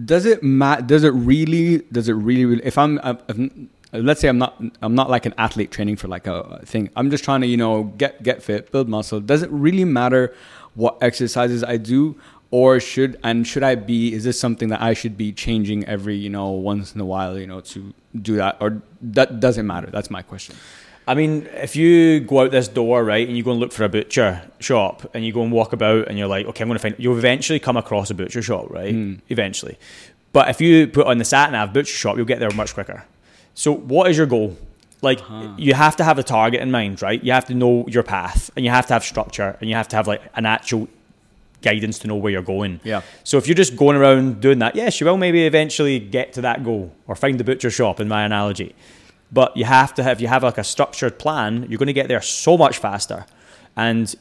does it ma- does it really does it really, really if I'm if, let's say I'm not I'm not like an athlete training for like a thing I'm just trying to you know get get fit build muscle does it really matter what exercises I do or should and should I be is this something that I should be changing every you know once in a while you know to do that or that doesn't matter that's my question I mean, if you go out this door, right, and you go and look for a butcher shop, and you go and walk about, and you're like, okay, I'm going to find. You'll eventually come across a butcher shop, right? Hmm. Eventually, but if you put on the sat nav butcher shop, you'll get there much quicker. So, what is your goal? Like, uh-huh. you have to have a target in mind, right? You have to know your path, and you have to have structure, and you have to have like an actual guidance to know where you're going. Yeah. So if you're just going around doing that, yes, you will maybe eventually get to that goal or find the butcher shop in my analogy. But you have to have you have like a structured plan, you're going to get there so much faster. And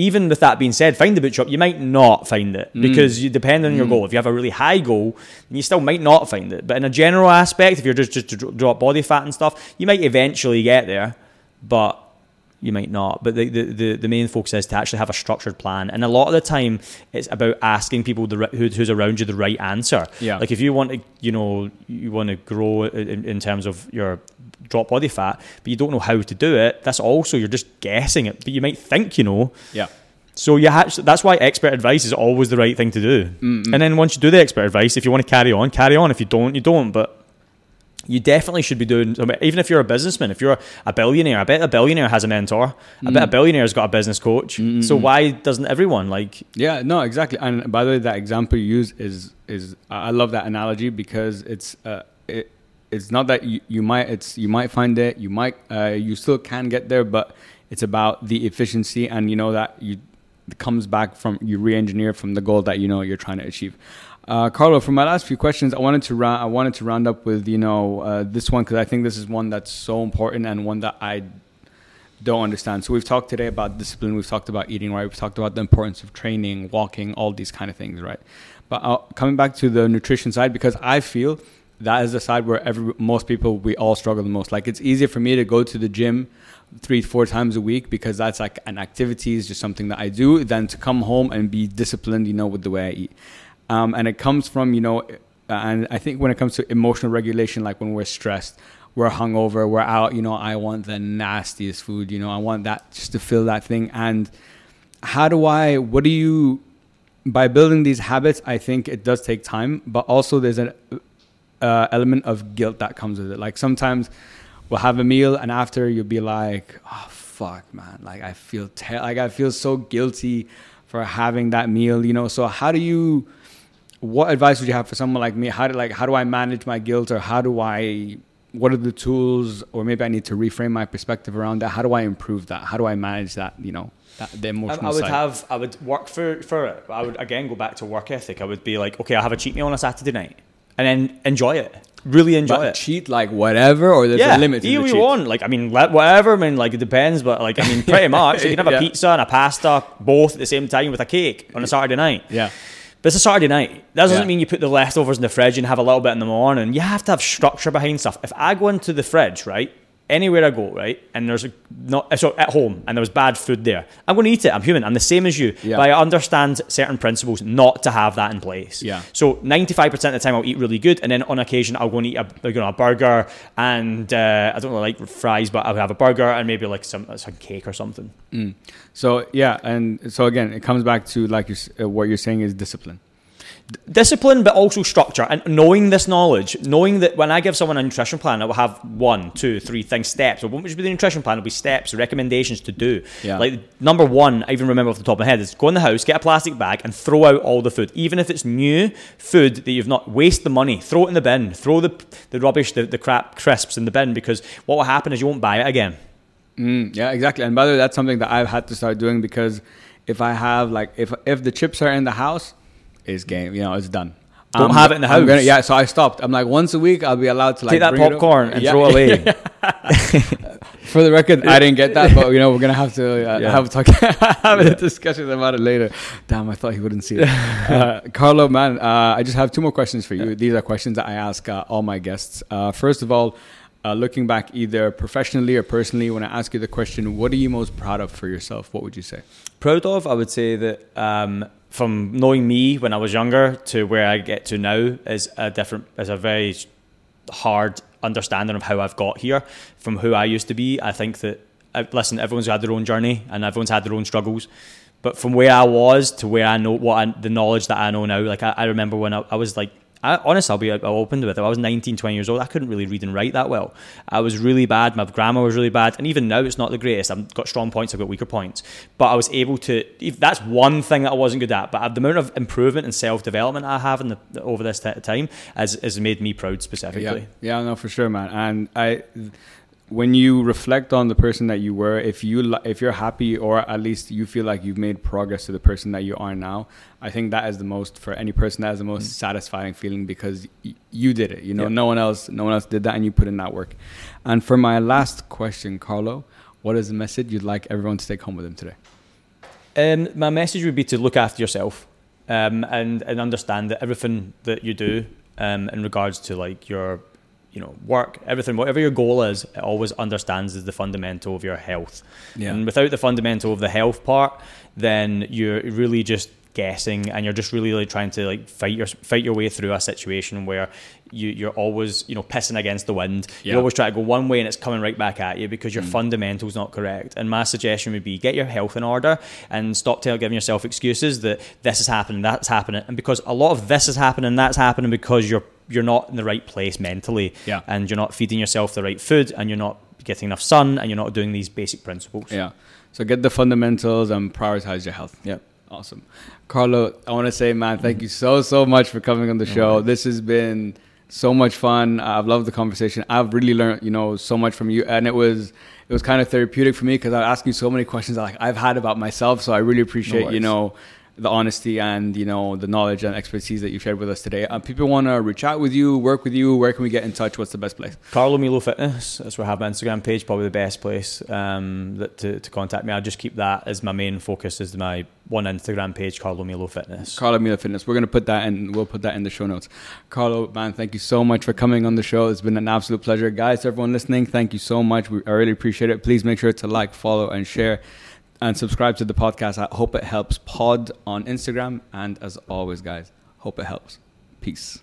even with that being said, find the butcher shop, you might not find it mm. because you depend on your mm. goal. If you have a really high goal, you still might not find it. But in a general aspect, if you're just just to drop body fat and stuff, you might eventually get there, but you might not. But the, the, the, main focus is to actually have a structured plan. And a lot of the time, it's about asking people the, who, who's around you the right answer. Yeah. Like if you want to, you know, you want to grow in, in terms of your drop body fat, but you don't know how to do it, that's also, you're just guessing it. But you might think you know. yeah So you that's why expert advice is always the right thing to do. Mm-hmm. And then once you do the expert advice, if you want to carry on, carry on. If you don't, you don't. But you definitely should be doing. Even if you're a businessman, if you're a billionaire, I bet a billionaire has a mentor. I bet a billionaire's got a business coach. So why doesn't everyone like? Yeah, no, exactly. And by the way, that example you use is is I love that analogy because it's uh, it, it's not that you, you might it's you might find it you might uh, you still can get there, but it's about the efficiency and you know that you it comes back from you re-engineer from the goal that you know you're trying to achieve. Uh, Carlo, for my last few questions, I wanted to round I wanted to round up with you know uh, this one because I think this is one that's so important and one that I don't understand. So we've talked today about discipline. We've talked about eating right. We've talked about the importance of training, walking, all these kind of things, right? But uh, coming back to the nutrition side, because I feel that is the side where every most people we all struggle the most. Like it's easier for me to go to the gym three four times a week because that's like an activity is just something that I do than to come home and be disciplined, you know, with the way I eat. Um, and it comes from you know, and I think when it comes to emotional regulation, like when we're stressed, we're hungover, we're out, you know, I want the nastiest food, you know, I want that just to fill that thing. And how do I? What do you? By building these habits, I think it does take time, but also there's an uh, element of guilt that comes with it. Like sometimes we'll have a meal, and after you'll be like, "Oh fuck, man! Like I feel ter- like I feel so guilty for having that meal." You know. So how do you? What advice would you have for someone like me? How do like how do I manage my guilt, or how do I? What are the tools, or maybe I need to reframe my perspective around that? How do I improve that? How do I manage that? You know, that, the I, emotional I would side. have, I would work for for it. I would again go back to work ethic. I would be like, okay, I'll have a cheat meal on a Saturday night, and then enjoy it. Really enjoy But it. cheat like whatever, or there's yeah, a limit to eat you want. Like, I mean, let, whatever. I mean, like, it depends, but like, I mean, pretty much. You can have a Yeah. pizza and a pasta both at the same time with a cake on a Saturday night. Yeah. But it's a Saturday night. That doesn't Yeah. mean you put the leftovers in the fridge and have a little bit in the morning. You have to have structure behind stuff. If I go into the fridge, right, anywhere I go, right, and there's a, not so at home and there was bad food there, I'm going to eat it. I'm human. I'm the same as you. Yeah. But I understand certain principles not to have that in place. Yeah. So 95% of the time I'll eat really good, and then on occasion I'll go and eat a, you know, a burger and uh, I don't really like fries, but I'll have a burger and maybe like some some cake or something. Mm. So yeah, and so again, it comes back to like you, s- uh, what you're saying is discipline. Discipline but also structure. And knowing this knowledge knowing that when i give someone a nutrition plan it will have one two three things steps. It won't just be the nutrition plan? It'll be steps recommendations to do. Yeah. like number one i even remember off the top of my head is go in the house get a plastic bag and throw out all the food. Even if it's new food that you've not waste the money. Throw it in the bin. Throw the, the rubbish the, the crap crisps in the bin because what will happen is you won't buy it again. Mm, yeah, exactly. And by the way, that's something that I've had to start doing because if I have like if if the chips are in the house, it's game. You know, it's done. Don't I'm- have it in the I'm gonna- house. yeah, so I stopped. I'm like once a week I'll be allowed to like take that popcorn and Yeah. throw away For the record, I didn't get that, but you know we're gonna have to uh, Yeah. have a talk, have a discussion about it later. Damn, I thought he wouldn't see it. Uh, Carlo, man, uh, I just have two more questions for you. These are questions that I ask uh, all my guests. Uh, first of all, uh, looking back either professionally or personally, when I ask you the question, what are you most proud of for yourself? What would you say? proud of, I would say that um, from knowing me when I was younger to where I get to now is a different, is a very hard understanding of how I've got here from who I used to be. I think that, uh, listen, everyone's had their own journey and everyone's had their own struggles. But from where I was to where I know what I, the knowledge that I know now, like I, I remember when I, I was like, I, I'll be I'll open with it. I was 19, 20 years old. I couldn't really read and write that well. I was really bad. My grammar was really bad. And even now, it's not the greatest. I've got strong points, I've got weaker points. But I was able to, that's one thing that I wasn't good at. But the amount of improvement and self development I have in the, over this t- time has, has made me proud specifically. Yeah, yeah, no, for sure, man. And I, when you reflect on the person that you were, if you if you're happy or at least you feel like you've made progress to the person that you are now, I think that is the most for any person that is the most satisfying feeling because y- you did it. You know, Yeah. no one else, no one else did that, and you put in that work. And for my last question, Carlo, what is the message you'd like everyone to take home with them today? Um, my message would be to look after yourself um, and and understand that everything that you do um, in regards to like your you know work, everything, whatever your goal is, it always understands is the fundamental of your health. Yeah. And without the fundamental of the health part, then you're really just guessing and you're just really like trying to like fight your fight your way through a situation where you you're always you know pissing against the wind Yeah. you always try to go one way and it's coming right back at you because your mm. fundamentals not correct and my suggestion would be get your health in order and stop telling giving yourself excuses that this is happening that's happening and because a lot of this is happening that's happening because you're you're not in the right place mentally Yeah. and you're not feeding yourself the right food and you're not getting enough sun and you're not doing these basic principles Yeah. So get the fundamentals and prioritize your health. yeah Awesome. Carlo, I want to say, man, thank you so, so much for coming on the show. This has been so much fun. I've loved the conversation. I've really learned, you know, so much from you. And it was, it was kind of therapeutic for me because I was asking you so many questions like I've had about myself. So I really appreciate, you know, the honesty and, you know, the knowledge and expertise that you shared with us today. Uh, people want to reach out with you, work with you. Where can we get in touch? What's the best place? Carlo Milo Fitness. That's where I have my Instagram page. Probably the best place um, that to, to contact me. I just keep that as my main focus. Is my one Instagram page, Carlo Milo Fitness. Carlo Milo Fitness. We're gonna put that in. We'll put that in the show notes. Carlo, man, thank you so much for coming on the show. It's been an absolute pleasure, guys. Everyone listening, thank you so much. We, I really appreciate it. Please make sure to like, follow, and share, and subscribe to the podcast. I hope it helps. Pod on Instagram, and as always, guys, hope it helps. Peace.